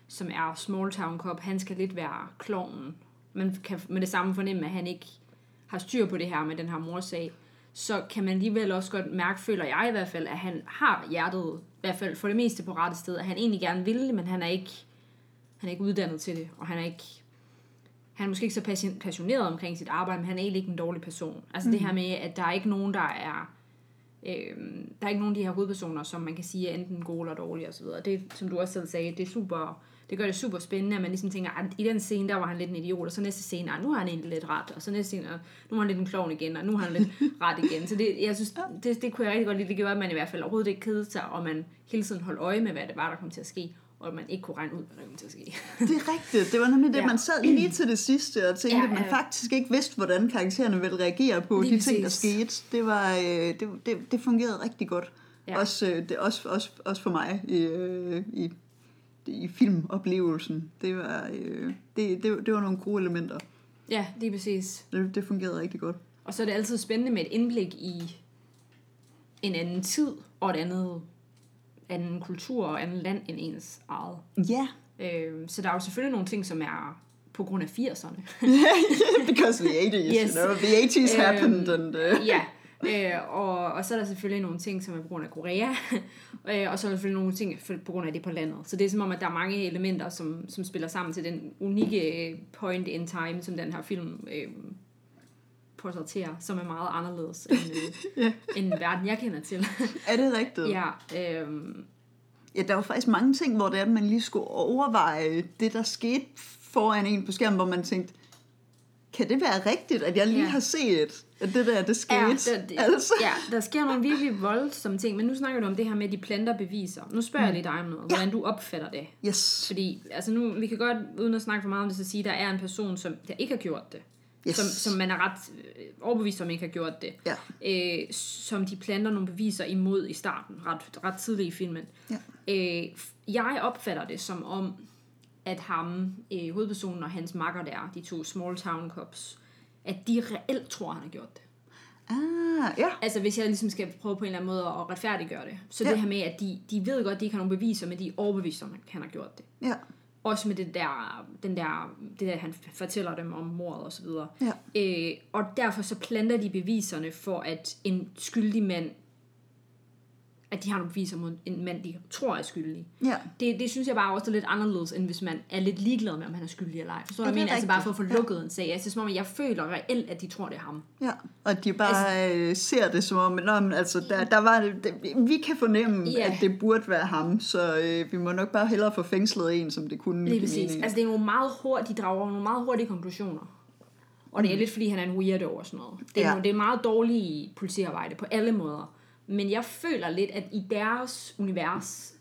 som er Small Town Cop, han skal lidt være klovnen man kan med det samme fornemme, at han ikke har styr på det her med den her morsag, så kan man alligevel også godt mærke, føler jeg i hvert fald, at han har hjertet, i hvert fald for det meste på rette sted, at han egentlig gerne vil det, men han er ikke, han er ikke uddannet til det, og han er ikke, han er måske ikke så passioneret omkring sit arbejde, men han er egentlig ikke en dårlig person. Altså mm. det her mhm. med, at der er ikke nogen, der er, øh, der er ikke nogen af de her hovedpersoner, som man kan sige er enten gode eller dårlige osv. Det, som du også selv sagde, det er super det gør det super spændende, at man ligesom tænker, at i den scene, der var han lidt en idiot, og så næste scene, nu har han egentlig lidt ret, og så næste scene, nu har han lidt en klovn igen, og nu har han lidt *laughs* ret igen. Så det, jeg synes, det, det kunne jeg rigtig godt lide. Det gjorde, at man i hvert fald overhovedet ikke kedede sig, og man hele tiden holdt øje med, hvad det var, der kom til at ske og at man ikke kunne regne ud, hvad der kom til at ske. det er rigtigt. Det var nemlig det, *laughs* ja. man sad lige til det sidste og tænkte, ja, ja. at man faktisk ikke vidste, hvordan karaktererne ville reagere på lige de præcis. ting, der skete. Det, var, øh, det, det, det fungerede rigtig godt. Ja. Også, øh, det, også, også, også for mig i, øh, i i filmoplevelsen. Det var, øh, det, det, det var nogle gode elementer. Ja, er præcis. Det, det fungerede rigtig godt. Og så er det altid spændende med et indblik i en anden tid og et andet anden kultur og anden land end ens eget. Ja. Øh, så der er jo selvfølgelig nogle ting, som er på grund af 80'erne. *laughs* Because the 80s, yes. you know, the 80s happened. And, uh... ja, *laughs* Øh, og, og så er der selvfølgelig nogle ting, som er på grund af Korea, *laughs* øh, og så er der selvfølgelig nogle ting på grund af det på landet. Så det er som om, at der er mange elementer, som, som spiller sammen til den unikke øh, point in time, som den her film øh, portrætterer, som er meget anderledes end, øh, *laughs* ja. end verden, jeg kender til. er det rigtigt? Ja. Øh, ja, der var faktisk mange ting, hvor det er, at man lige skulle overveje det, der skete foran en på skærmen, hvor man tænkte, kan det være rigtigt, at jeg lige ja. har set, at det der, det skete? Ja, der, det, altså. ja, der sker nogle virkelig voldsomme ting, men nu snakker du om det her med, at de planter beviser. Nu spørger mm. jeg lige dig om noget, hvordan du opfatter det. Yes. Fordi, altså nu, vi kan godt, uden at snakke for meget om det, så sige, at der er en person, som der ikke har gjort det. Yes. Som, som man er ret øh, overbevist om ikke har gjort det. Ja. Øh, som de planter nogle beviser imod i starten, ret, ret tidligt i filmen. Ja. Øh, jeg opfatter det som om, at ham, øh, hovedpersonen og hans makker der, de to small town cops, at de reelt tror, han har gjort det. Ah, ja. Altså hvis jeg ligesom skal prøve på en eller anden måde at retfærdiggøre det. Så ja. det her med, at de, de ved godt, at de ikke har nogen beviser, men de er overbevist om, at han har gjort det. Ja. Også med det der, den der, det der, han fortæller dem om mordet og så videre. Ja. Øh, og derfor så planter de beviserne for, at en skyldig mand, at de har nogle beviser mod en mand, de tror er skyldig. Ja. Det, det synes jeg bare også er lidt anderledes, end hvis man er lidt ligeglad med, om han er skyldig eller ej. Forstår du, Ja, jeg er mener? Altså bare for at få lukket en sag. Altså, som om, jeg føler reelt, at de tror, det er ham. Ja, og de bare altså, ser det som om, at men, altså, der, der var det, vi kan fornemme, Ja. at det burde være ham, så øh, vi må nok bare hellere få fængslet en, som det kunne Lige præcis. mening. Altså, det er nogle meget hurtige, de drager nogle meget hurtige konklusioner. Og det er lidt, fordi han er en weirdo og sådan noget. Det er, Ja. ja. det er meget dårligt politiarbejde på alle måder. Men jeg føler lidt, at i deres univers,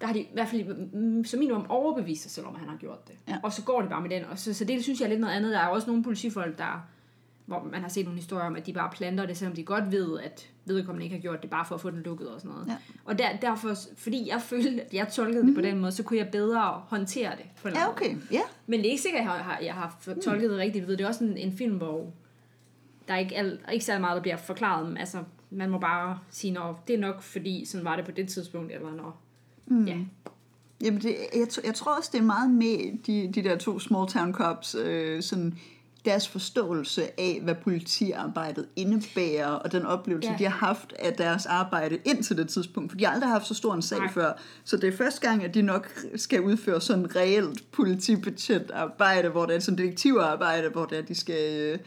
der har de i hvert fald mm, som minimum overbevist sig selv om, at han har gjort det. Ja. Og så går det bare med den. Og så, så det synes jeg er lidt noget andet. Der er også nogle politifolk, der hvor man har set nogle historier om, at de bare planter det, selvom de godt ved, at vedkommende ikke har gjort det, bare for at få den lukket og sådan noget. Ja. Og der, derfor, fordi jeg følte, at jeg tolkede det på den måde, så kunne jeg bedre håndtere det. På en Ja, anden måde. okay. Ja, Men det er ikke sikkert, at jeg har, jeg har for- tolket det rigtigt. Du ved, det er også en, en film, hvor der er ikke, al, ikke særlig meget, der bliver forklaret. Men Altså, man må bare sige, når det er nok, fordi sådan var det på det tidspunkt, eller når... Mm. Ja, Jamen det, jeg, jeg tror også, det er meget med de, de der to small town cops, øh, sådan deres forståelse af, hvad politiarbejdet indebærer, og den oplevelse, Ja. de har haft af deres arbejde indtil det tidspunkt. For de har aldrig haft så stor en sag Nej. før. Så det er første gang, at de nok skal udføre sådan reelt politibetjent arbejde, hvor det er sådan detektivarbejde, hvor det er, de skal... Øh,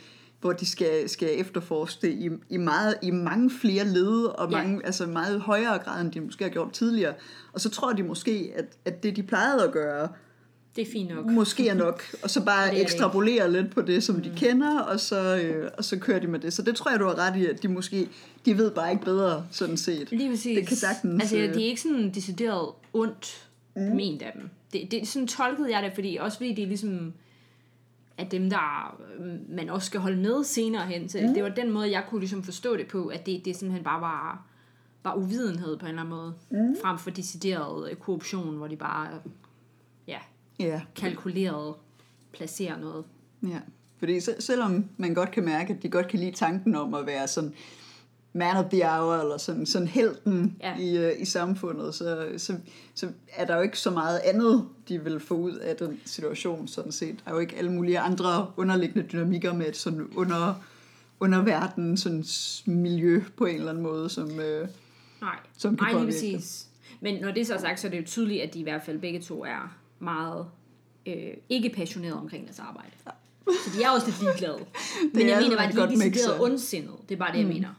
hvor de skal, skal efterforske det i, i, meget, i mange flere led, og Ja. mange, altså meget højere grad, end de måske har gjort tidligere. Og så tror de måske, at, at det, de plejede at gøre, det er fint nok. måske er nok, og så bare *laughs* er ekstrapolere lidt på det, som mm. de kender, og så, øh, og så kører de med det. Så det tror jeg, du har ret i, at de måske, de ved bare ikke bedre, sådan set. Lige præcis. Det kan sagtens, Altså, øh, det er ikke sådan decideret ondt mm. ment af dem. Det, det, sådan tolkede jeg det, fordi også fordi det er ligesom at dem, der øh, man også skal holde med senere hen til. Mm. Det var den måde, jeg kunne ligesom forstå det på, at det, det simpelthen bare var, var uvidenhed på en eller anden måde, mm. frem for decideret øh, korruption, hvor de bare ja, Ja, kalkuleret placerer noget. ja. Fordi se- selvom man godt kan mærke, at de godt kan lide tanken om at være sådan man of the hour, eller sådan, sådan helten Ja. i, øh, i samfundet, så, så, så er der jo ikke så meget andet, de vil få ud af den situation, sådan set. Der er jo ikke alle mulige andre underliggende dynamikker med et sådan under, underverden, sådan miljø på en eller anden måde, som... Øh, Nej, Som kan Nej lige præcis. Men når det så er sagt, så er det jo tydeligt, at de i hvert fald begge to er meget øh, ikke passionerede omkring deres arbejde. Så de er også lidt ligeglade. *laughs* Men jeg mener bare, at de ikke er mix decideret. Det er bare det, jeg mener.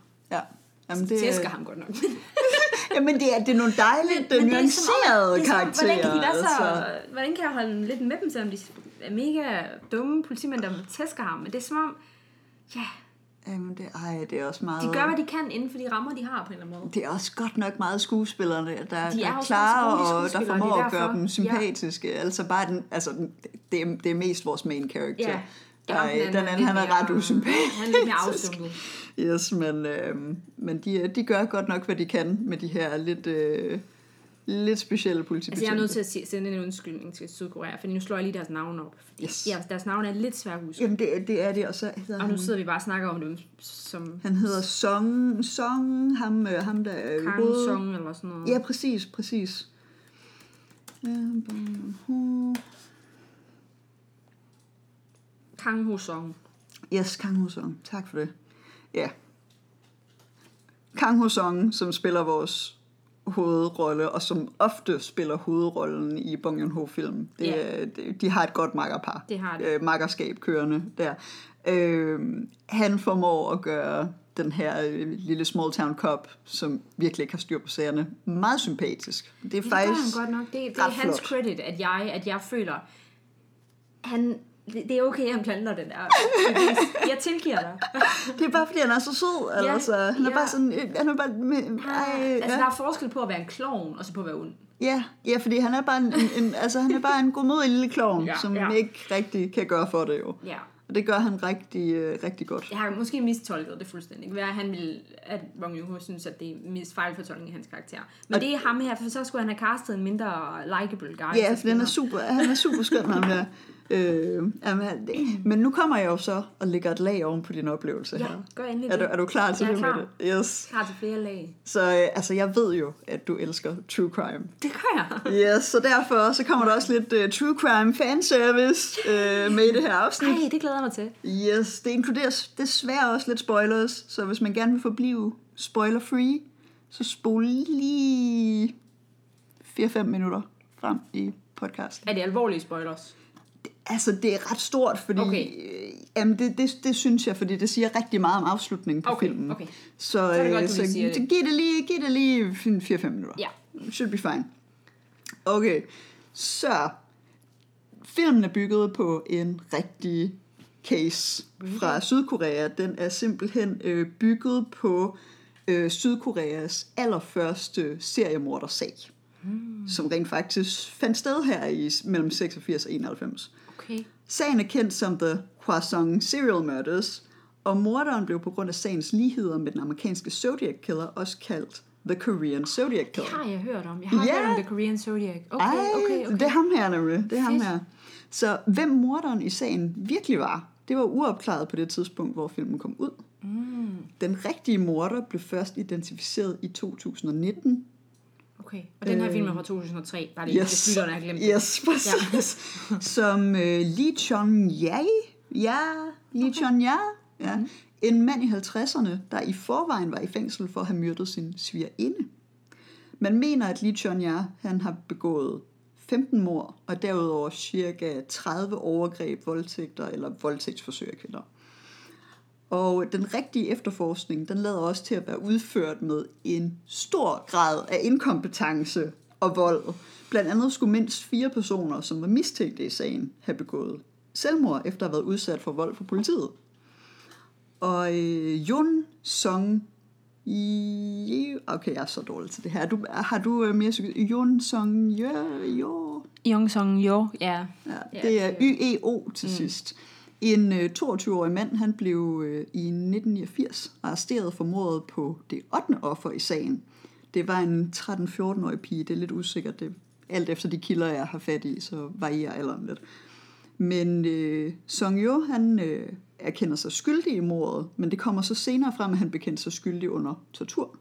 Ja. Jamen, Det det, tæsker ham godt nok. *laughs* jamen, det er, det er nogle dejligt men, Men er nuancerede er om, karakterer. Hvordan kan, de være så, altså. hvordan kan jeg holde lidt med dem, selvom de er mega dumme politimænd, der tæsker ham? Men det er som om, ja, Jamen, det, ej, det er også meget... de gør, hvad de kan inden for de rammer, de har på en eller anden måde. Det er også godt nok meget skuespillerne, der, De der er er også klare og der formår at gøre dem sympatiske. Ja. Altså bare den, altså den, det, er, det er mest vores main character. Ja. Der, ham, er- den anden, han er ret usympatisk. Han er lidt mere afsunket. Yes, men, øh, men de, de gør godt nok, hvad de kan med de her lidt, øh, lidt specielle Altså, politibetjente. jeg er nødt til at sige- sende en undskyldning til Sydkorea, for nu slår jeg lige deres navn op. Fordi Yes. ja, deres navn er lidt svært at huske. Jamen, det, det er det, og så hedder Og nu sidder vi bare og snakker om dem som han hedder Song, Song ham, øh, ham der er i Kang. Song eller sådan noget. Ja, præcis, præcis. Kang Ho Song. Yes, Kang Ho Song. Tak for det. Ja. Kang Ho Song, som spiller vores hovedrolle, og som ofte spiller hovedrollen i Bong Joon-ho-film. Det, Ja. det, de har et godt makkerpar. Det har de. Øh, makkerskab kørende der. Øh, han formår at gøre den her øh, lille small town cop, som virkelig ikke har styr på sagerne, meget sympatisk. Det er det faktisk... han godt nok. Det, det er hans flot. credit, at jeg, at jeg føler, han, det, det er okay, han planter den der. *laughs* Jeg tilgiver dig. *laughs* Det er bare fordi, han er så sød. Ja, altså. Han er ja. bare sådan... øh, Han er bare... Med, ej, altså, ja. der er forskel på at være en klovn, og så på at være ond. Ja, ja, fordi han er bare en, en, altså han er bare en godmodig lille klovn, Ja, ja, som ja. ja. ikke rigtig kan gøre for det jo. Ja. Og det gør han rigtig, øh, rigtig godt. Jeg har måske mistolket det fuldstændig. At han ville, at Wong Joon-ho synes, at det er mest fejlfortolkning af hans karakter. Men Og- det er ham her, for så skulle han have castet en mindre likable guy. Ja, for den er super, han er super skøn ham der. *laughs* Øh, jamen, det- men nu kommer jeg jo så og lægger et lag oven på din oplevelse Ja, her. gør endelig Er du, er du klar til Jeg det klar. med det? Yes. Klar til flere lag. Så øh, altså, jeg ved jo, at du elsker true crime. Det gør jeg. Yes, så derfor så kommer der også lidt uh, true crime fanservice uh, med i det her afsnit. Nej, det glæder jeg mig til. Yes, det inkluderer desværre også lidt spoilers, så hvis man gerne vil forblive spoiler-free, så spol lige 4-5 minutter frem i podcast. Er det alvorlige spoilers? Altså, det er ret stort, fordi... Okay. Øh, jamen, det, det, det synes jeg, fordi det siger rigtig meget om afslutningen på Okay, filmen. okay. Så, er det øh, godt, så lige siger det. giv det lige, giv det lige 4-5 minutter. Ja. Should be fine. Okay, så filmen er bygget på en rigtig case fra Sydkorea. Den er simpelthen øh, bygget på øh, Sydkoreas allerførste seriemordersag, hmm. som rent faktisk fandt sted her i mellem 86 og 91. Okay. Sagen er kendt som The Hwasong Serial Murders, og morderen blev på grund af sagens ligheder med den amerikanske Zodiac Killer også kaldt The Korean Zodiac Det Killer. har jeg hørt om. Jeg har Ja. hørt om The Korean Zodiac. Okay, Ej, okay, okay. det er ham her nemlig. Det er ham her. Så hvem morderen i sagen virkelig var, det var uopklaret på det tidspunkt, hvor filmen kom ud. Mm, Den rigtige morder blev først identificeret i 2019. okay. Og den her Øh, film er fra 2003. Bare lige, yes. Hvis lytterne har glemt det. yes, præcis. Som uh, Lee Chon Jae, ja, Lee okay. Chon Ja, ja. Mhm. en mand i 50'erne, der i forvejen var i fængsel for at have myrdet sin svigerinde. Man mener, at Lee Chon Ja, han har begået 15 mord, og derudover cirka 30 overgreb, voldtægter eller voldtægtsforsøg af kvinder. Og den rigtige efterforskning, den lader også til at være udført med en stor grad af inkompetence og vold. Blandt andet skulle mindst fire personer, som var mistænkt i sagen, have begået selvmord efter at have været udsat for vold fra politiet. Og øh, Jun Song Ye- Okay, jeg er så dårlig til det her. Du, har du øh, mere psyki- Jun Song Ye- Jo? Young Song Jo, ja. Ja, det er YEO til mm. sidst. En øh, 22-årig mand, han blev øh, i 1989 arresteret for mordet på det 8. offer i sagen. Det var en 13-14-årig pige, det er lidt usikkert. Det, alt efter de kilder, jeg har fat i, så varierer alderen lidt. Men øh, Song Jo, han øh, erkender sig skyldig i mordet, men det kommer så senere frem, at han bekendte sig skyldig under tortur.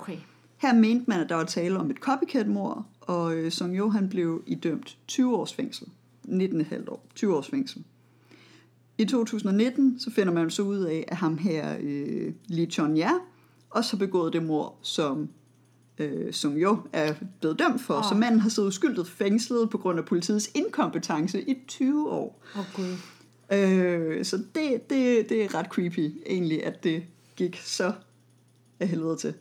Okay. Her mente man, at der var tale om et copycat-mord, og øh, Song Jo han blev idømt 20 års fængsel. 19,5 år. 20 års fængsel. I 2019 så finder man så ud af, at ham her, øh, Lee Chon Ja, også har begået det mord, som øh, Song Jo er blevet dømt for. Oh. Så manden har siddet uskyldigt fængslet på grund af politiets inkompetence i 20 år. Åh, oh, Gud. Øh, så det, det, det er ret creepy egentlig, at det gik så af helvede til.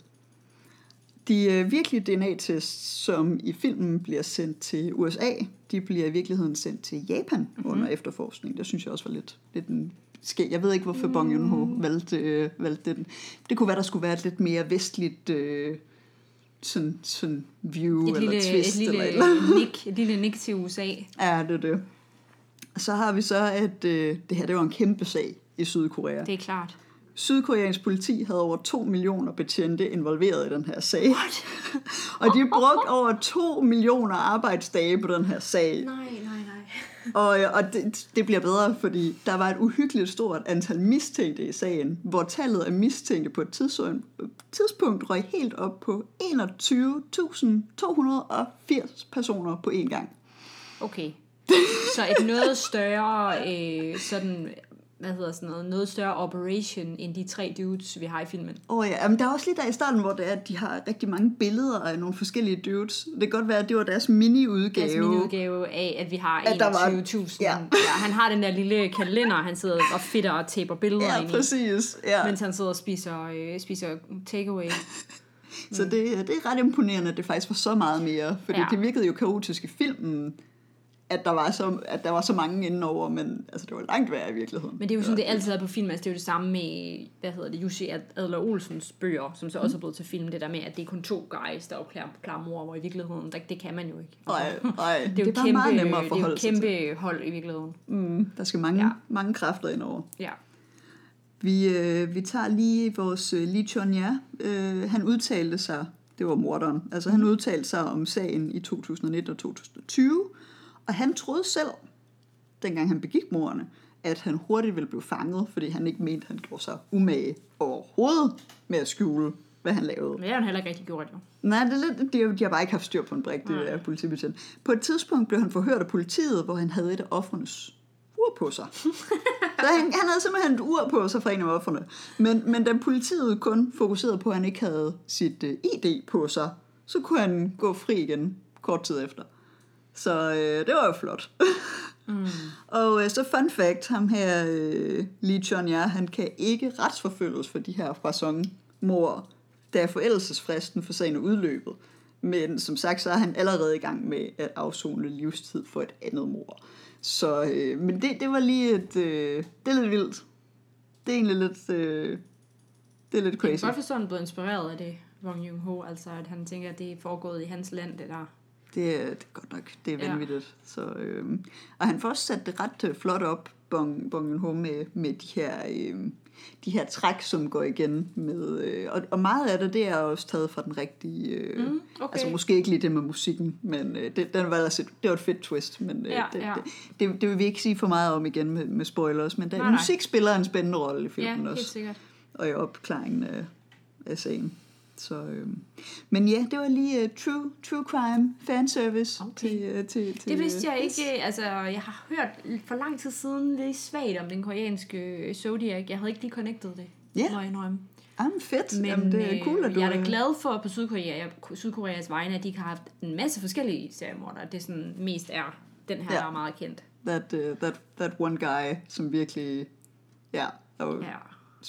De øh, virkelige DNA-tests, som i filmen bliver sendt til USA, de bliver i virkeligheden sendt til Japan mm-hmm. under efterforskning. Det synes jeg også var lidt, lidt en skæg. Jeg ved ikke, hvorfor Bong Joon-ho valgte, øh, valgte den. Det kunne være, der skulle være et lidt mere vestligt øh, sådan, sådan view Et eller lille, twist. et lille eller, eller nik, et lille nik til USA. Ja, det er det. Så har vi så, at øh, det her det var en kæmpe sag i Sydkorea. Det er klart. Sydkoreansk politi havde over 2 millioner betjente involveret i den her sag. What? *laughs* og de brugte over 2 millioner arbejdsdage på den her sag. Nej, nej, nej. *laughs* Og, og det, det bliver bedre, fordi der var et uhyggeligt stort antal mistænkte i sagen, hvor tallet af mistænkte på et tidspunkt, tidspunkt røg helt op på 21.280 personer på én gang. Okay. Så et noget større, øh, sådan, hvad hedder sådan noget, noget større operation end de tre dudes, vi har i filmen. Åh oh ja, men der er også lige der i starten, hvor det er, at de har rigtig mange billeder af nogle forskellige dudes. Det kan godt være, at det var deres mini-udgave. Deres mini-udgave af, at vi har At der var- 21.000. ja. Ja. han har den der lille kalender, han sidder og fitter og taber billeder Ja, ind i, præcis. Ja. mens han sidder og spiser, øh, spiser takeaway. *laughs* Så det, det er ret imponerende, at det faktisk var så meget mere. Fordi. Ja. det virkede jo kaotisk i filmen, at der var så, at der var så mange indenover, men altså, det var langt værre i virkeligheden. Men det er jo sådan, det altid er på film. Altså, det er jo det samme med, hvad hedder det, Jussi Adler Olsens bøger, som så også er blevet til film. Det der med, at det er kun to guys, der opklarer klarer mor, hvor i virkeligheden, der, det kan man jo ikke. Nej, nej, *laughs* det er jo bare kæmpe, meget nemmere at det er jo forholde sig kæmpe hold i virkeligheden. til. Mm, der skal mange, ja. Mange kræfter indover. Ja. Vi, øh, vi tager lige vores øh, Lee Chon Ja. Øh, han udtalte sig, det var morderen, altså han udtalte sig om sagen i 2019 og 2020, og han troede selv, dengang han begik morderne, at han hurtigt ville blive fanget, fordi han ikke mente, at han gjorde sig umage overhovedet med at skjule, hvad han lavede. Men det har han heller ikke rigtig gjort, jo. Nej, det er lidt, de, de har bare ikke haft styr på en brik, det Nej. der politibetjent. På et tidspunkt blev han forhørt af politiet, hvor han havde et af offrenes ur på sig. *laughs* Så han, han havde simpelthen et ur på sig fra en af offrene. Men, men da politiet kun fokuserede på, at han ikke havde sit uh, ID på sig, så kunne han gå fri igen kort tid efter. Så øh, det var jo flot. Mm. *laughs* Og øh, så fun fact, ham her, øh, Lee Chun ja, han kan ikke retsforfølges for de her Hwasong-mor, da forældelsesfristen for sagen er udløbet. Men som sagt, så er han allerede i gang med at afzone livstid for et andet mor. Så, øh, men det, det var lige et, øh, det er lidt vildt. Det er egentlig lidt, øh, det er lidt Jeg kan crazy. godt forstå, at han blev inspireret af det, Wong Jung Ho, altså at han tænker, at det er foregået i hans land, det der. Det, er- det er godt nok, det er Ja. vanvittigt. Så, øhm, og han får også sat det ret øh, flot op, Bong, Bong Joon-ho, med, med de her, øhm, de her træk, som går igen med, øh, og, og meget af det, det er også taget fra den rigtige, øh, Mm, okay. altså måske ikke lige det med musikken, men øh, det, den var altså, det var et fedt twist, men øh, Ja, det, ja. Det, det, det, vil vi ikke sige for meget om igen med, med spoilers, men der, Nej, musik spiller en spændende rolle i Ja, filmen helt også sikkert. og i opklaringen af, af sagen. Så, øhm. Men ja, det var lige uh, true, true crime fanservice Okay. til, uh, til, til... Det vidste jeg ikke. Altså, jeg har hørt for lang tid siden lidt svagt om den koreanske Zodiac. Jeg havde ikke lige connected det. Ja. Må jeg indrømme. Jamen fedt, Men Jamen, det er cool, at øh, du... jeg er da glad for på Sydkorea, Sydkoreas vegne, at de har haft en masse forskellige seriemordere. Det sådan mest er den her, Ja. der er meget kendt. That, uh, that, that one guy, som virkelig... Ja, that was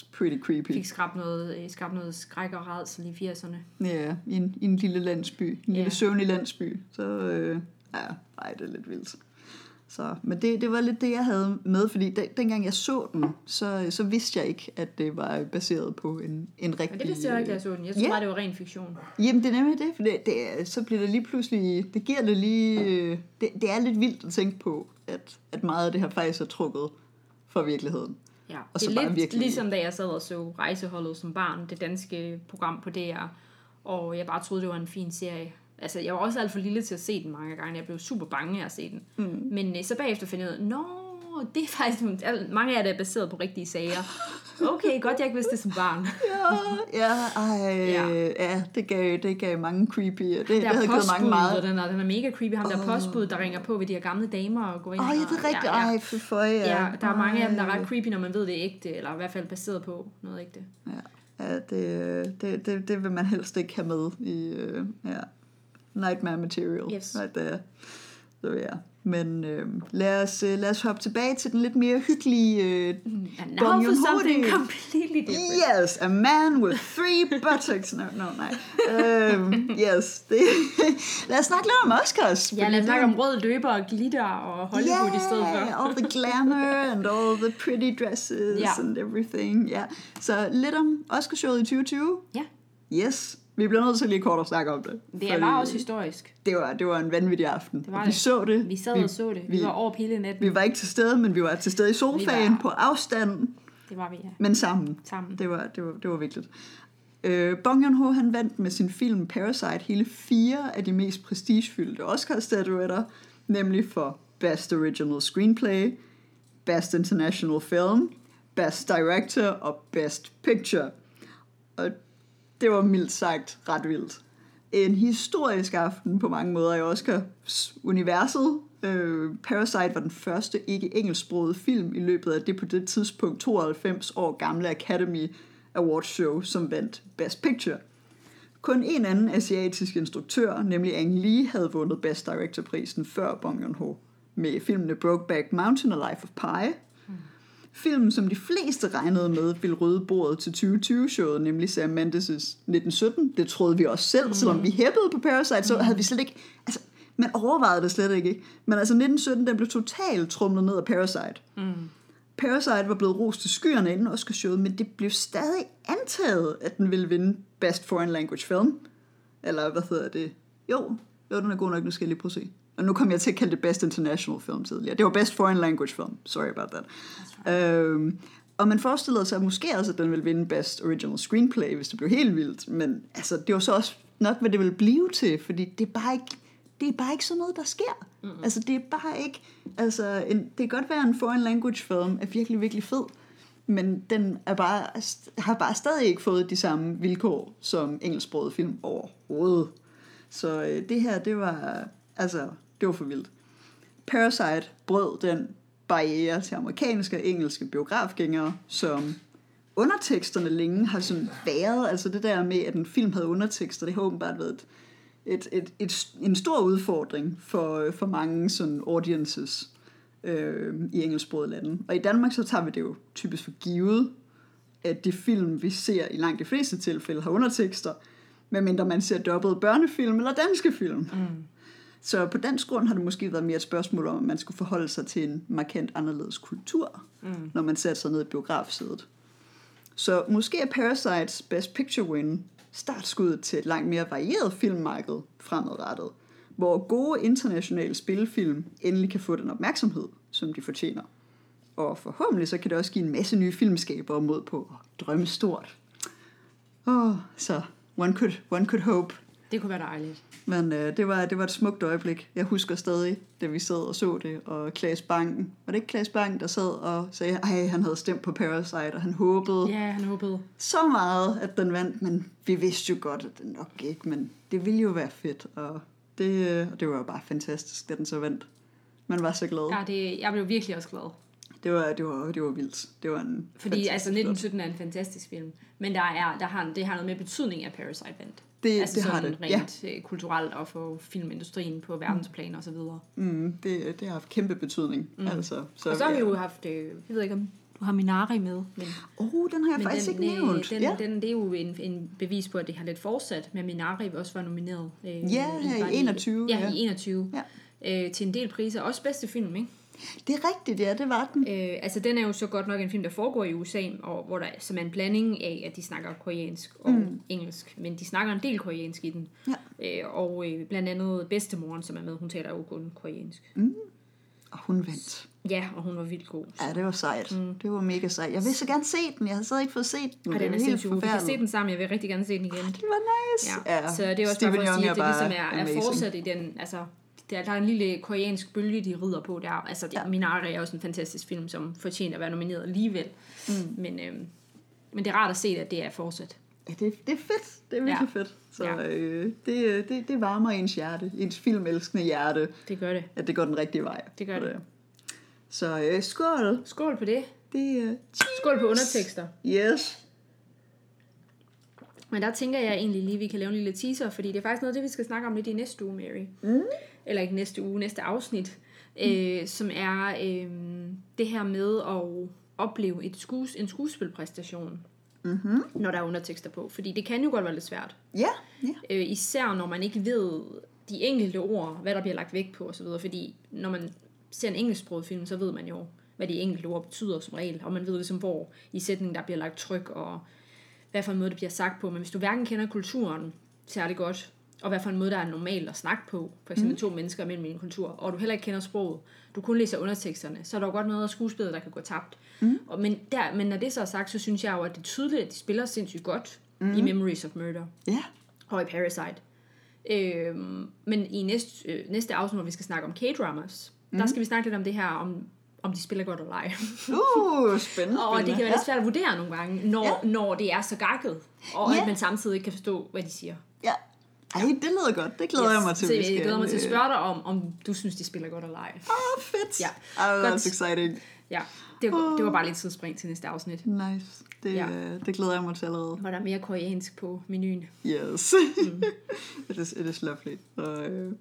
Ja. pretty creepy. Fik skabt noget, øh, skabt noget skræk og rædsel i 80'erne. Ja, i en, i en lille landsby. En lille Ja. søvnig landsby. Så øh, ja, ej, det er lidt vildt. Så, men det, det var lidt det, jeg havde med, fordi den, dengang jeg så den, så, så vidste jeg ikke, at det var baseret på en, en rigtig... Men det vidste jeg ikke, da jeg så den. Jeg Ja. bare, det var ren fiktion. Jamen, det er nemlig det, for det, det, er- så bliver det lige pludselig, det giver det lige, øh, det, det er lidt vildt at tænke på, at, at meget af det her faktisk er trukket fra virkeligheden. Ja, Og det er lidt virkelig- ligesom da jeg sad og så Rejseholdet som barn, det danske program på DR, og jeg bare troede, det var en fin serie. Altså, jeg var også alt for lille til at se den mange gange. Jeg blev super bange af at se den. Mm. Men øh, så bagefter fandt jeg ud af, det er faktisk, mange af det er baseret på rigtige sager. Okay, godt jeg ikke vidste det som barn. Ja, ja, ej, Ja. ja. det, gav, det gav mange creepy, det, det Der er havde givet mange meget. og den er, den er mega creepy. Ham der postbud, der ringer på ved de her gamle damer og går ind. Åh, og, ja, det er rigtigt. Ja, ja. Ej, for for, ja. Ja, der er mange af dem, der er ret creepy, når man ved, det er ægte, eller i hvert fald baseret på noget ægte. Ja, ja det, det, det, det vil man helst ikke have med i uh, ja, Nightmare Material. Yes. Right there. Så ja. Men øh, lad, os, øh, lad os hoppe tilbage til den lidt mere hyggelige... Øh, And now Bong for something completely different. yes, a man with three *laughs* buttocks. No, no, nej. Um, yes. Det, *laughs* lad os snakke lidt om Oscars. Ja, lad os snakke om rød løber og glitter og Hollywood i stedet for. Yeah, all the glamour *laughs* and all the pretty dresses Ja. and everything. Ja. Så lidt om Oscarshowet i 2020. Ja, Yes. Vi bliver nødt til lige kort at snakke om det. det fordi var også historisk. Det var, det var en vanvittig aften. Det var vi det. så det. Vi sad og så det. Vi, vi- var over hele natten. Vi var ikke til stede, men vi var til stede i sofaen var- på afstand, Det var vi, ja. men sammen. Sammen. Det var, det var, det var vigtigt. Øh, Bong Joon-ho, han vandt med sin film Parasite hele fire af de mest prestigefyldte Oscar-statuetter, nemlig for Best Original Screenplay, Best International Film, Best Director og Best Picture. Og det var mildt sagt ret vildt. En historisk aften på mange måder i Oscars-universet. Øh, Parasite var den første ikke-engelsksproget film i løbet af det på det tidspunkt 92 år gamle Academy Awards show, som vandt Best Picture. Kun en anden asiatisk instruktør, nemlig Ang Lee, havde vundet Best Director-prisen før Bong Joon-ho med filmene Brokeback Mountain og Life of Pi. Filmen, som de fleste regnede med, ville rydde bordet til 2020-showet, nemlig Sam Mendes' 1917. Det troede vi også selv, mm. selvom vi hæppede på Parasite, så havde vi slet ikke... Altså, man overvejede det slet ikke. ikke? Men altså 1917, den blev totalt trumlet ned af Parasite. Mm. Parasite var blevet rost til skyerne inden Oscarshowet, men det blev stadig antaget, at den ville vinde Best Foreign Language Film. Eller hvad hedder det? Jo, jo den er god nok, nu skal jeg lige prøve at se. Og nu kom jeg til at kalde det Best International Film tidligere. Det var Best Foreign Language Film. Sorry about that. Øhm, og man forestillede sig måske også, at den ville vinde Best Original Screenplay, hvis det blev helt vildt. Men altså, det var så også nok, hvad det ville blive til, fordi det er bare ikke, det er bare ikke sådan noget, der sker. Mm-hmm. Altså, det er bare ikke... Altså, en, det kan godt være, en foreign language film er virkelig, virkelig fed, men den er bare, har bare stadig ikke fået de samme vilkår som engelsksproget film overhovedet. Så øh, det her, det var, altså, det var for vildt. Parasite brød den barriere til amerikanske og engelske biografgængere, som underteksterne længe har sådan været, altså det der med, at en film havde undertekster, det har åbenbart været et, et, et, et, en stor udfordring for, for mange sådan audiences øh, i engelsksproget lande. Og i Danmark så tager vi det jo typisk for givet, at de film, vi ser i langt de fleste tilfælde, har undertekster, medmindre man ser dobbelt børnefilm eller danske film. Mm. Så på den grund har det måske været mere et spørgsmål om, at man skulle forholde sig til en markant anderledes kultur, mm. når man satte sig ned i biografsædet. Så måske er Parasites Best Picture win startskuddet til et langt mere varieret filmmarked fremadrettet, hvor gode internationale spillefilm endelig kan få den opmærksomhed, som de fortjener. Og forhåbentlig så kan det også give en masse nye filmskaber mod på at drømme stort. Åh, oh, så one could, one could hope. Det kunne være dejligt. Men øh, det, var, det var et smukt øjeblik. Jeg husker stadig, da vi sad og så det, og Klaas Bang, var det ikke Klaas Bang, der sad og sagde, at han havde stemt på Parasite, og han håbede, ja, han håbede så meget, at den vandt, men vi vidste jo godt, at den nok ikke, men det ville jo være fedt, og det, øh, og det var jo bare fantastisk, da den så vandt. Man var så glad. Ja, det, jeg blev virkelig også glad. Det var, det var, det var vildt. Det var en Fordi altså 1917 er en fantastisk film, men der er, der har, det har noget med betydning af Parasite vandt. Det, altså det har det. rent ja. kulturelt og for filmindustrien på verdensplan og så videre. Mm, det, det har haft kæmpe betydning. Mm. Altså, så, og så har vi jo haft, øh, jeg ved ikke om du har Minari med. Men, oh, den har jeg faktisk den, ikke nævnt. Den, ja. den, det er jo en, en bevis på, at det har lidt fortsat med Minari også var nomineret. Øh, ja, i, i 21. Ja, ja, i 21. Ja. Øh, til en del priser. Også bedste film, ikke? Det er rigtigt, ja, det var den. Øh, altså, den er jo så godt nok en film, der foregår i USA, og hvor der, som er en blanding af, at de snakker koreansk og mm. engelsk, men de snakker en del koreansk i den. Ja. Øh, og øh, blandt andet bedstemoren, som er med, hun taler jo kun koreansk. Mm. Og hun vandt. Ja, og hun var vildt god. Ja, det var sejt. Mm. Det var mega sejt. Jeg vil så gerne se den. Jeg har så ikke fået set den. Ja, den er sindssygt Vi kan se den sammen. Jeg vil rigtig gerne se den igen. Ej, det var nice. Ja. ja. Så det er også Steven bare for at sige, at det ligesom er, er fortsat i den, altså der, der er en lille koreansk bølge, de rider på der. Altså, det, ja. Minari er også en fantastisk film, som fortjener at være nomineret alligevel. Mm. Men, øhm, men det er rart at se, at det er fortsat. Ja, det, det er fedt. Det er virkelig ja. fedt. Så ja. øh, det, det, det varmer ens hjerte. Ens filmelskende hjerte. Det gør det. At det går den rigtige vej. Det gør det. Så øh, skål. Skål på det. det øh, skål på undertekster. Yes. Men der tænker jeg egentlig lige, at vi kan lave en lille teaser, fordi det er faktisk noget det, vi skal snakke om lidt i næste uge, Mary. Mm. Eller ikke næste uge, næste afsnit. Mm. Øh, som er øh, det her med at opleve et skues, en skuespilpræstation, mm-hmm. når der er undertekster på. Fordi det kan jo godt være lidt svært. Ja. Yeah, yeah. Øh, især når man ikke ved de enkelte ord, hvad der bliver lagt vægt på osv. Fordi når man ser en engelsksproget film, så ved man jo, hvad de enkelte ord betyder som regel. Og man ved ligesom, hvor i sætningen der bliver lagt tryk, og hvad for en måde det bliver sagt på. Men hvis du hverken kender kulturen særlig godt, og hvad for en måde, der er normalt at snakke på, for eksempel mm. to mennesker mellem en kultur, og du heller ikke kender sproget, du kun læser underteksterne, så er der jo godt noget af skuespillet, der kan gå tabt. Mm. Og, men, der, men når det så er sagt, så synes jeg jo, at det er tydeligt, at de spiller sindssygt godt mm. i Memories of Murder. Ja. Og i Parasite. Øhm, men i næste, øh, næste afsnit, hvor vi skal snakke om K-dramas, mm. der skal vi snakke lidt om det her, om om de spiller godt eller ej. uh, spændende. *laughs* og det kan være lidt svært at vurdere nogle gange, når, ja. når det er så gakket, og ja. at man samtidig ikke kan forstå, hvad de siger. Ja. Ej, det lyder godt. Det glæder yes. jeg mig til. Så jeg glæder mig til at spørge dig om, om du synes, de spiller godt eller ej. Åh, oh, fedt. Ja. Oh, that's exciting. Ja, det var, det var bare lidt tidsspring til næste afsnit. Nice. Det, ja. det glæder jeg mig til allerede. Hvor der er mere koreansk på menuen. Yes. mm. *laughs* it, is, it is lovely. Så, øh,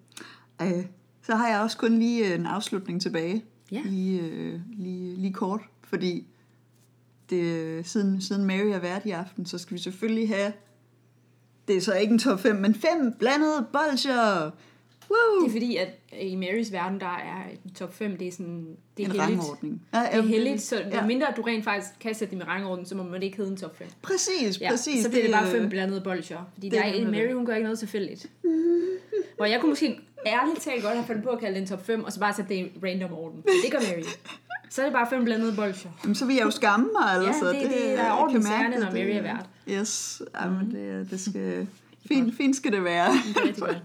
øh, så har jeg også kun lige en afslutning tilbage. Ja. Lige, øh, lige, lige kort, fordi det, siden, siden Mary er vært i aften, så skal vi selvfølgelig have, det er så ikke en top 5, men fem blandede bolcher. Woo! Det er fordi, at i Marys verden, der er top 5, det er sådan, det er en heldigt. rangordning. Ja, det er heldigt, så ja. mindre du rent faktisk kan sætte det med rangorden, så må man ikke hedde en top 5. Præcis, ja, præcis. Så bliver det, det bare fem blandede bolcher. Fordi der er, Mary, hun gør ikke noget tilfældigt. Hvor jeg kunne måske ærligt talt godt have fundet på at kalde det en top 5, og så bare sætte det i random orden. Det gør Mary. Så er det bare fem blandede bolcher. Jamen, så vil jeg jo skamme mig, altså. Ja, det, det, det er orden i når Mary er vært. Yes, jamen, mm. det, det skal... *laughs* Fint, fint skal det være. Det er rigtig godt.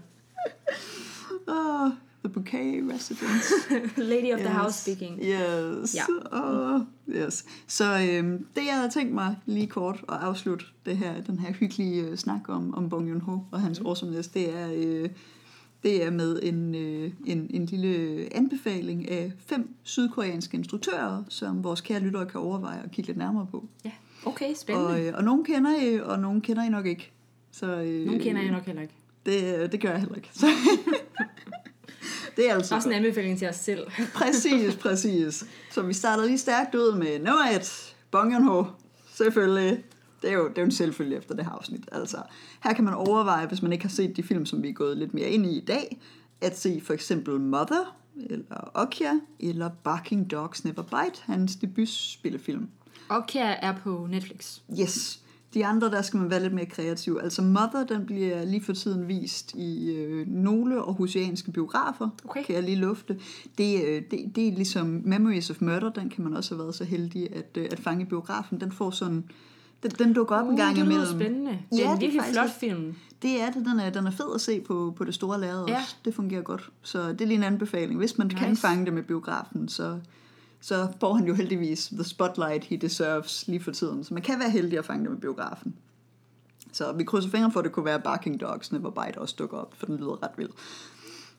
*laughs* oh, The Bouquet Residence. *laughs* Lady of the Yes. House speaking. Yes. Ja. Og, yes. Så øhm, det, jeg havde tænkt mig lige kort at afslutte det her, den her hyggelige øh, snak om, om Bong Joon-ho og hans mm. awesomeness, det er, øh, det er med en, øh, en, en lille anbefaling af fem sydkoreanske instruktører, som vores kære lyttere kan overveje at kigge lidt nærmere på. Ja. Okay, spændende. Og, øh, og nogen kender I, og nogen kender I nok ikke. Så, øh, Nogle kender jeg nok heller ikke. Det, det gør jeg heller ikke. Så, *laughs* det er altså Også en anbefaling til os selv. *laughs* Præcis, præcis. Så vi starter lige stærkt ud med nummer et. Bong Joon-ho. Selvfølgelig. Det er, jo, det er jo en selvfølge efter det her afsnit. Altså, her kan man overveje, hvis man ikke har set de film, som vi er gået lidt mere ind i i dag, at se for eksempel Mother, eller Okja, eller Barking Dogs Never Bite, hans debutspillefilm. Okja er på Netflix. Yes. De andre, der skal man være lidt mere kreativ. Altså Mother, den bliver lige for tiden vist i øh, nogle aarhusianske biografer, Okay. kan jeg lige lufte. Det, øh, det, det er ligesom Memories of Murder, den kan man også have været så heldig at, øh, at fange i biografen. Den får sådan, den, den dukker op en gang Uh, det lyder imellem. spændende. Det Ja, er det er en virkelig flot film. Det er det, den er, den er fed at se på, på det store lærred Ja. også. Det fungerer godt. Så det er lige en anbefaling. Hvis man nice. kan fange det med biografen, så, så får han jo heldigvis the spotlight he deserves lige for tiden. Så man kan være heldig at fange det med biografen. Så vi krydser fingre for, at det kunne være Barking Dogs Never Bite også dukker op, for den lyder ret vild.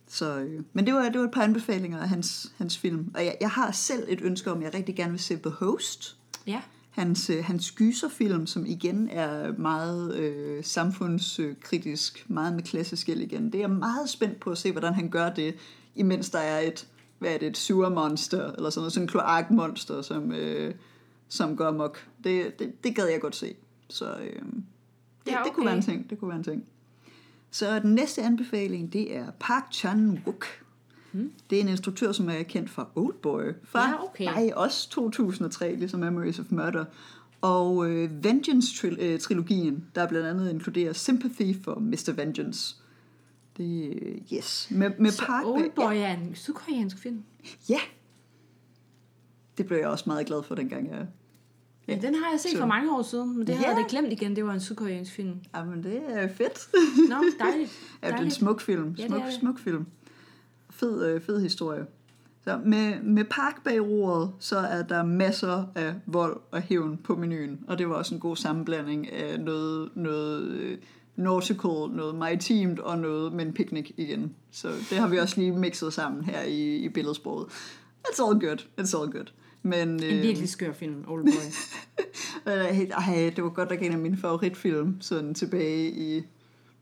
Så, øh, men det var, det var et par anbefalinger af hans, hans film. Og jeg, jeg har selv et ønske om, at jeg rigtig gerne vil se The Host. Ja. Hans, øh, hans gyserfilm, som igen er meget øh, samfundskritisk, meget med klasseskæld igen. Det er jeg meget spændt på at se, hvordan han gør det, imens der er et, hvad er det, et sewermonster, eller sådan noget, sådan en kloakmonster, som, øh, som går amok. Det, det, det gad jeg godt se. Så øh, det, Ja, det kunne okay. være en ting, det kunne være en ting. Så den næste anbefaling, det er Park Chan-wook. Hmm. Det er en instruktør, som er kendt fra Oldboy. Fra, Ja, okay. Nej, også 2003, ligesom Memories of Murder. Og øh, Vengeance-trilogien, der blandt andet inkluderer Sympathy for Mr. Vengeance. Det, yes. Med, med Så Park Oldboy er en sydkoreansk film. Ja. Det blev jeg også meget glad for, dengang jeg... Ja, den har jeg set Så- for mange år siden, men det Ja. havde jeg glemt igen. Det var en sydkoreansk film. Jamen, det er fedt. Nå, dejligt. *laughs* Ja, det er en dejligt. smuk film. Ja, det Smuk, det. smuk film. Fed, øh, fed historie. Så med, med park bag roret, så er der masser af vold og hævn på menuen. Og det var også en god sammenblanding af noget, noget øh, nautical, noget maritimt og noget med en picnic igen. Så det har vi også lige mixet sammen her i, i billedsproget. It's all good. It's all good. Men, En øh, virkelig skør film, Oldboy. *laughs* Øh, Ej, det var godt nok en af mine favoritfilm, sådan tilbage i,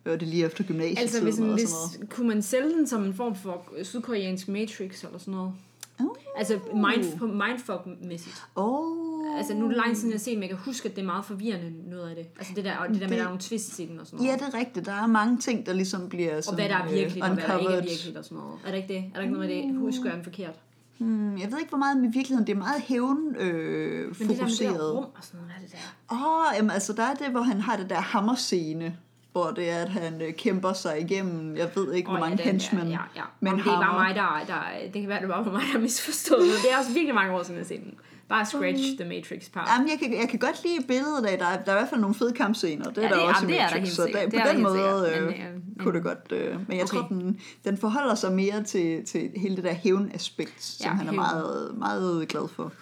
var det lige efter gymnasiet altså, hvis, og hvis, noget. kunne man sælge den som en form for sydkoreansk Matrix eller sådan noget? Oh. Altså, mind, på mindfuck-mæssigt. Oh. Altså, nu er det lang tid siden, jeg har set, men jeg kan huske, at det er meget forvirrende, noget af det. Altså, det der, og det der med, at der er nogle twists i den og sådan noget. Ja, det er rigtigt. Der er mange ting, der ligesom bliver sådan, og hvad der er virkeligt, øh, og hvad der ikke er virkeligt og sådan noget. Er der ikke det? Er der ikke noget med det? Husker jeg den forkert? Hmm, jeg ved ikke, hvor meget med virkeligheden. Det er meget hævn øh, Men det der med det der fokuseret. rum og sådan noget, hvad er det der? Åh, oh, jamen, altså der er det, hvor han har det der hammerscene, hvor det er, at han øh, kæmper sig igennem, jeg ved ikke, hvor Åh, mange ja, den henchmen Ja, ja. med Om en det er bare mig, der, der, det kan være, det bare mig, der har misforstået det. Det er også virkelig mange år siden, jeg har set den. Bare scratch the Matrix part. Jamen, jeg kan, jeg kan godt lide billedet af, der er, der er i hvert fald nogle fede kampscener. Det er Ja, der det også i er der Matrix, så der, på den måde sikkert, øh, men, øh, kunne det godt. Øh, men jeg Okay. tror, den, den forholder sig mere til, til hele det der hævn-aspekt, som Ja, han er meget, meget glad for.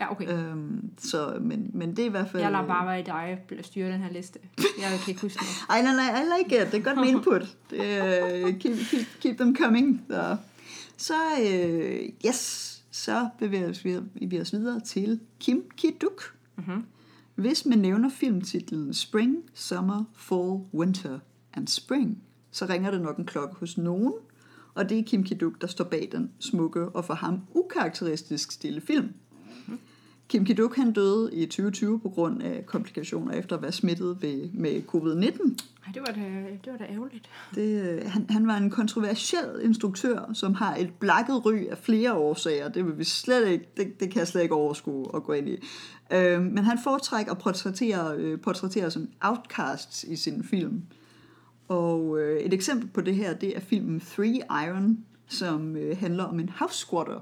Ja, okay. Øhm, så, men, men det er i hvert fald... Jeg lader bare være i dig at styre den her liste. Jeg kan ikke huske noget. *laughs* Ej, nej, nej, I like it. Det er godt med input. Det, uh, keep, keep, keep them coming. Så, så uh, yes, så bevæger vi os videre, til Kim Ki-duk. Mhm. Hvis man nævner filmtitlen Spring, Summer, Fall, Winter and Spring, så ringer det nok en klokke hos nogen, og det er Kim Ki-duk, der står bag den smukke og for ham ukarakteristisk stille film. Kim Ki-duk han døde i 2020 på grund af komplikationer efter at være smittet ved, med covid-19. Ej, det var da, det var da ærgerligt. Det, øh, han, han var en kontroversiel instruktør, som har et blakket ry af flere årsager. Det vil vi slet ikke, det, det kan jeg slet ikke overskue at gå ind i. Øh, men han foretrækker at portrættere, øh, portrættere som outcasts i sin film. Og øh, et eksempel på det her, det er filmen Three Iron, som øh, handler om en house squatter.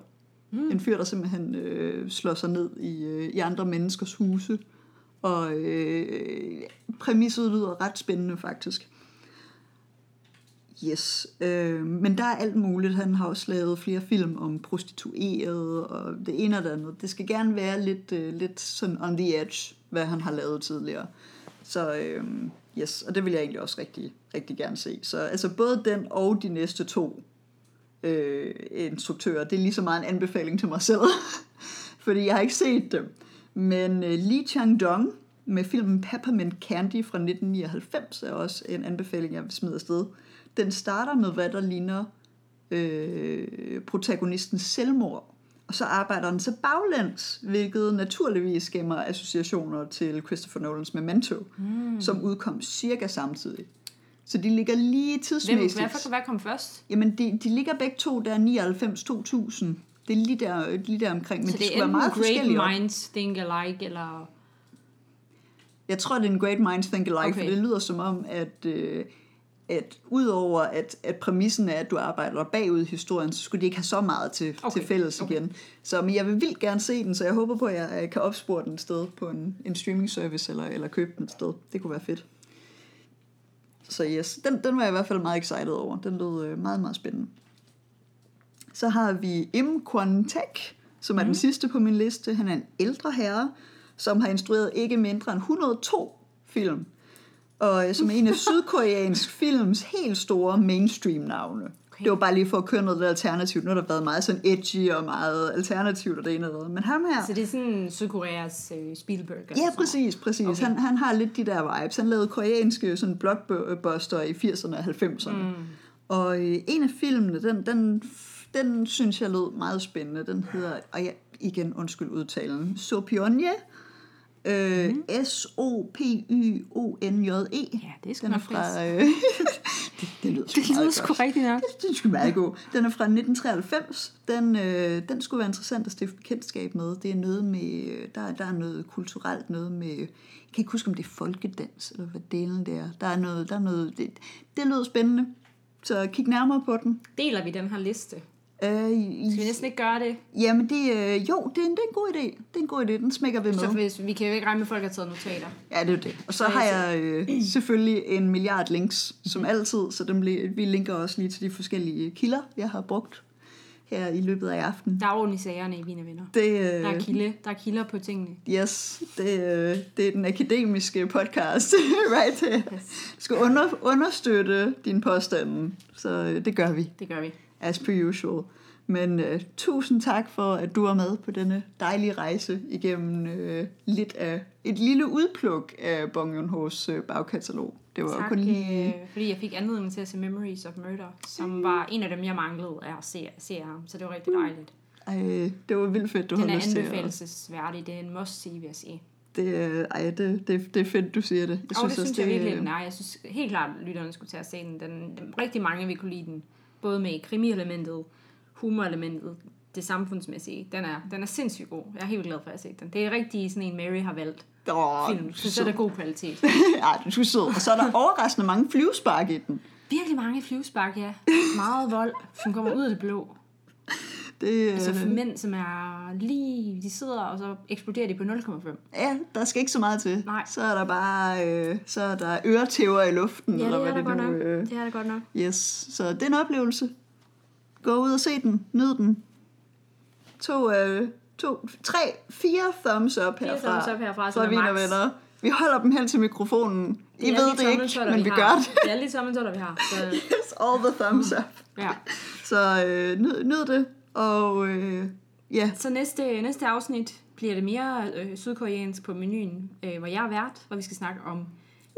Mm. En fyr, der simpelthen øh, slår sig ned i, øh, i andre menneskers huse. Og øh, præmisset lyder ret spændende, faktisk. Yes, øh, men der er alt muligt. Han har også lavet flere film om prostituerede og det ene og det andet. Det skal gerne være lidt, øh, lidt sådan on the edge, hvad han har lavet tidligere. Så øh, yes, og det vil jeg egentlig også rigtig, rigtig gerne se. Så altså både den og de næste to øh, instruktører, det er lige så meget en anbefaling til mig selv. *laughs* Fordi jeg har ikke set dem. Men øh, Lee Chang-dong med filmen Peppermint Candy fra 1999 er også en anbefaling, jeg vil smide afsted. Den starter med, hvad der ligner øh, protagonistens selvmord. Og så arbejder den så baglæns, hvilket naturligvis gemmer associationer til Christopher Nolans Memento, mm. som udkom cirka samtidig. Så de ligger lige Hvem, tidsmæssigt. hvad, for, hvad kom først? Jamen, de, de ligger begge to der 99-2000. Det er lige der, lige der omkring, men så de det skulle er være meget enten forskellige. Great. Minds Think Alike, eller... Jeg tror, det er en Great Minds Think Alike, okay. For det lyder som om, at, øh, at udover at, at præmissen er, at du arbejder bagud i historien, så skulle de ikke have så meget til, okay. Til fælles okay. igen. Så men jeg vil vildt gerne se den, så jeg håber på, at jeg øh, kan opspore den et sted på en, en streaming service, eller, eller købe den sted. Det kunne være fedt. Så yes, den, den var jeg i hvert fald meget excited over. Den lød øh, meget, meget spændende. Så har vi Im Kwon Taek, som er mm. den sidste på min liste. Han er en ældre herre, som har instrueret ikke mindre end 102 film. Og øh, som er en af *laughs* sydkoreansk films helt store mainstream-navne. Okay. Det var bare lige for at køre noget lidt alternativt. Nu har der været meget sådan edgy og meget alternativt og det ene og det. Men ham her... Så det er sådan Sydkoreas øh, Spielberg. sådan Ja, præcis, præcis. Okay. Han, han har lidt de der vibes. Han lavede koreanske sådan blockbuster i 80'erne og 90'erne. Mm. Og øh, en af filmene, den, den, den synes jeg lød meget spændende. Den hedder, og ja, igen undskyld udtalen, Sopionje. Øh, mm. S-O-P-Y-O-N-J-E. Ja, det er sgu Den er fra... Øh, *laughs* det, det lyder sgu Det lyder godt. sgu rigtigt nok. Den skulle meget god. Den er fra 1993. Den, øh, den skulle være interessant at stifte bekendtskab med. Det er noget med, der, der er noget kulturelt, noget med, jeg kan ikke huske, om det er folkedans, eller hvad delen det er. Der er noget, der er noget, det, det lød spændende. Så kig nærmere på den. Deler vi den her liste? Øh, Skal vi næsten ikke gøre det? jamen, det, øh, jo, det er, en, det er en god idé. Det er en god idé. Den smækker vi med. Så hvis, vi kan jo ikke regne med, at folk har taget notater. Ja, det er det. Og så har jeg øh, selvfølgelig en milliard links, som altid, så dem, vi linker også lige til de forskellige kilder, jeg har brugt her i løbet af aftenen. Der er orden i sagerne i Vine Venner. Det, Der er, øh, kilde, der er kilder på tingene. yes, det, øh, det er den akademiske podcast, *laughs* right? Du skal under, understøtte din påstande, så øh, det gør vi, Det gør vi. As per usual. Men øh, tusind tak for, at du er med på denne dejlige rejse igennem øh, lidt af et lille udpluk af Bong Joon-ho's øh, bagkatalog. Det var Tak, kun lige... øh, fordi jeg fik anledning til at se Memories of Murder, som var en af dem, jeg manglede af at se, se ham. Så det var rigtig dejligt. Ej, det var vildt fedt, du Den havde er lyst til at... anbefalesværdig. Det er en must-see, vil jeg sige. Det, ej, det, det, det er fedt, du siger det. Jeg Jeg og det også, synes jeg virkelig, den er. Jeg synes helt klart, at lytterne skulle tage at se den. den, den rigtig mange vil kunne lide den. Både med krimi-elementet, humor-elementet, det samfundsmæssige. Den er, den er sindssygt god. Jeg er helt glad for, at jeg har set den. Det er rigtig sådan en, Mary har valgt Åh, film. Så, så er der god kvalitet. *laughs* ja, du skulle sød. Og så er der overraskende mange flyvespark i den. Virkelig mange flyvespark, ja. Meget vold, som kommer ud af det blå. Det, Altså øh, for mænd, som er lige... De sidder, og så eksploderer de på 0,5. ja, der skal ikke så meget til. Nej. Så er der bare øh, så er der øretæver i luften. Ja, eller det hvad er det godt nu, nok. øh, Det er der godt nok. Yes, så det er en oplevelse. Gå ud og se den. Nyd den. To, øh, to, tre, fire thumbs up Fire herfra. thumbs up herfra, fra er venner. Vi holder dem hen til mikrofonen. I ved de det ikke, men vi har. gør det. Det er lige tommeltotter, vi har. Så, *laughs* Yes, all the thumbs up. ja. Så øh, nyd, nyd det. Og øh, ja, så næste, næste afsnit bliver det mere øh, sydkoreansk på menuen, øh, hvor jeg er vært, hvor vi skal snakke om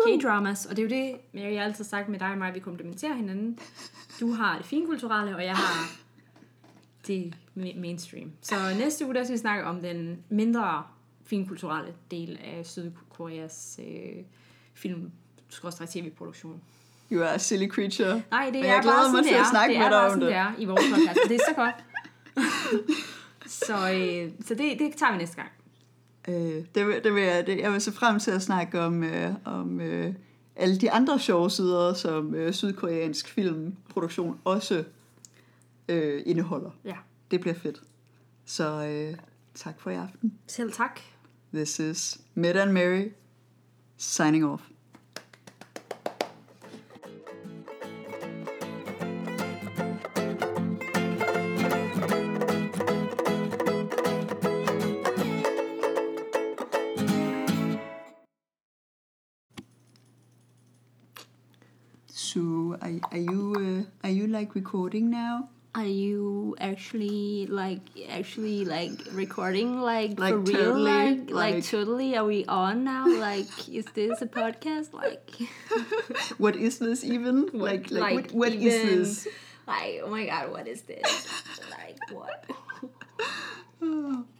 K-dramas. Og det er jo det, Mary, jeg har altid sagt med dig og mig, vi komplementerer hinanden. Du har det finkulturelle, og jeg har det ma- mainstream. Så næste uge, der skal vi snakke om den mindre finkulturelle del af Sydkoreas øh, film tv-produktion. you are a silly creature. Nej, det er jeg glæder bare mig sådan, til at snakke det med er dig bare om sådan, det. det er i vores podcast. Det er så godt. Så øh, så det, det tager vi næste gang. Øh, det, vil- det vil jeg, det, jeg vil se frem til at snakke om, øh, om øh, alle de andre sjove sider, som øh, sydkoreansk filmproduktion også øh, indeholder. Ja. Det bliver fedt. Så øh, tak for i aften. Selv tak. This is Mid and Mary signing off. Like recording now? Are you actually like actually like recording like, Like for real totally, like, like like- totally are we on now like is this a podcast like *laughs* What is this even? *laughs* like, like, what, what is even- this? like oh my god what is this like what *laughs*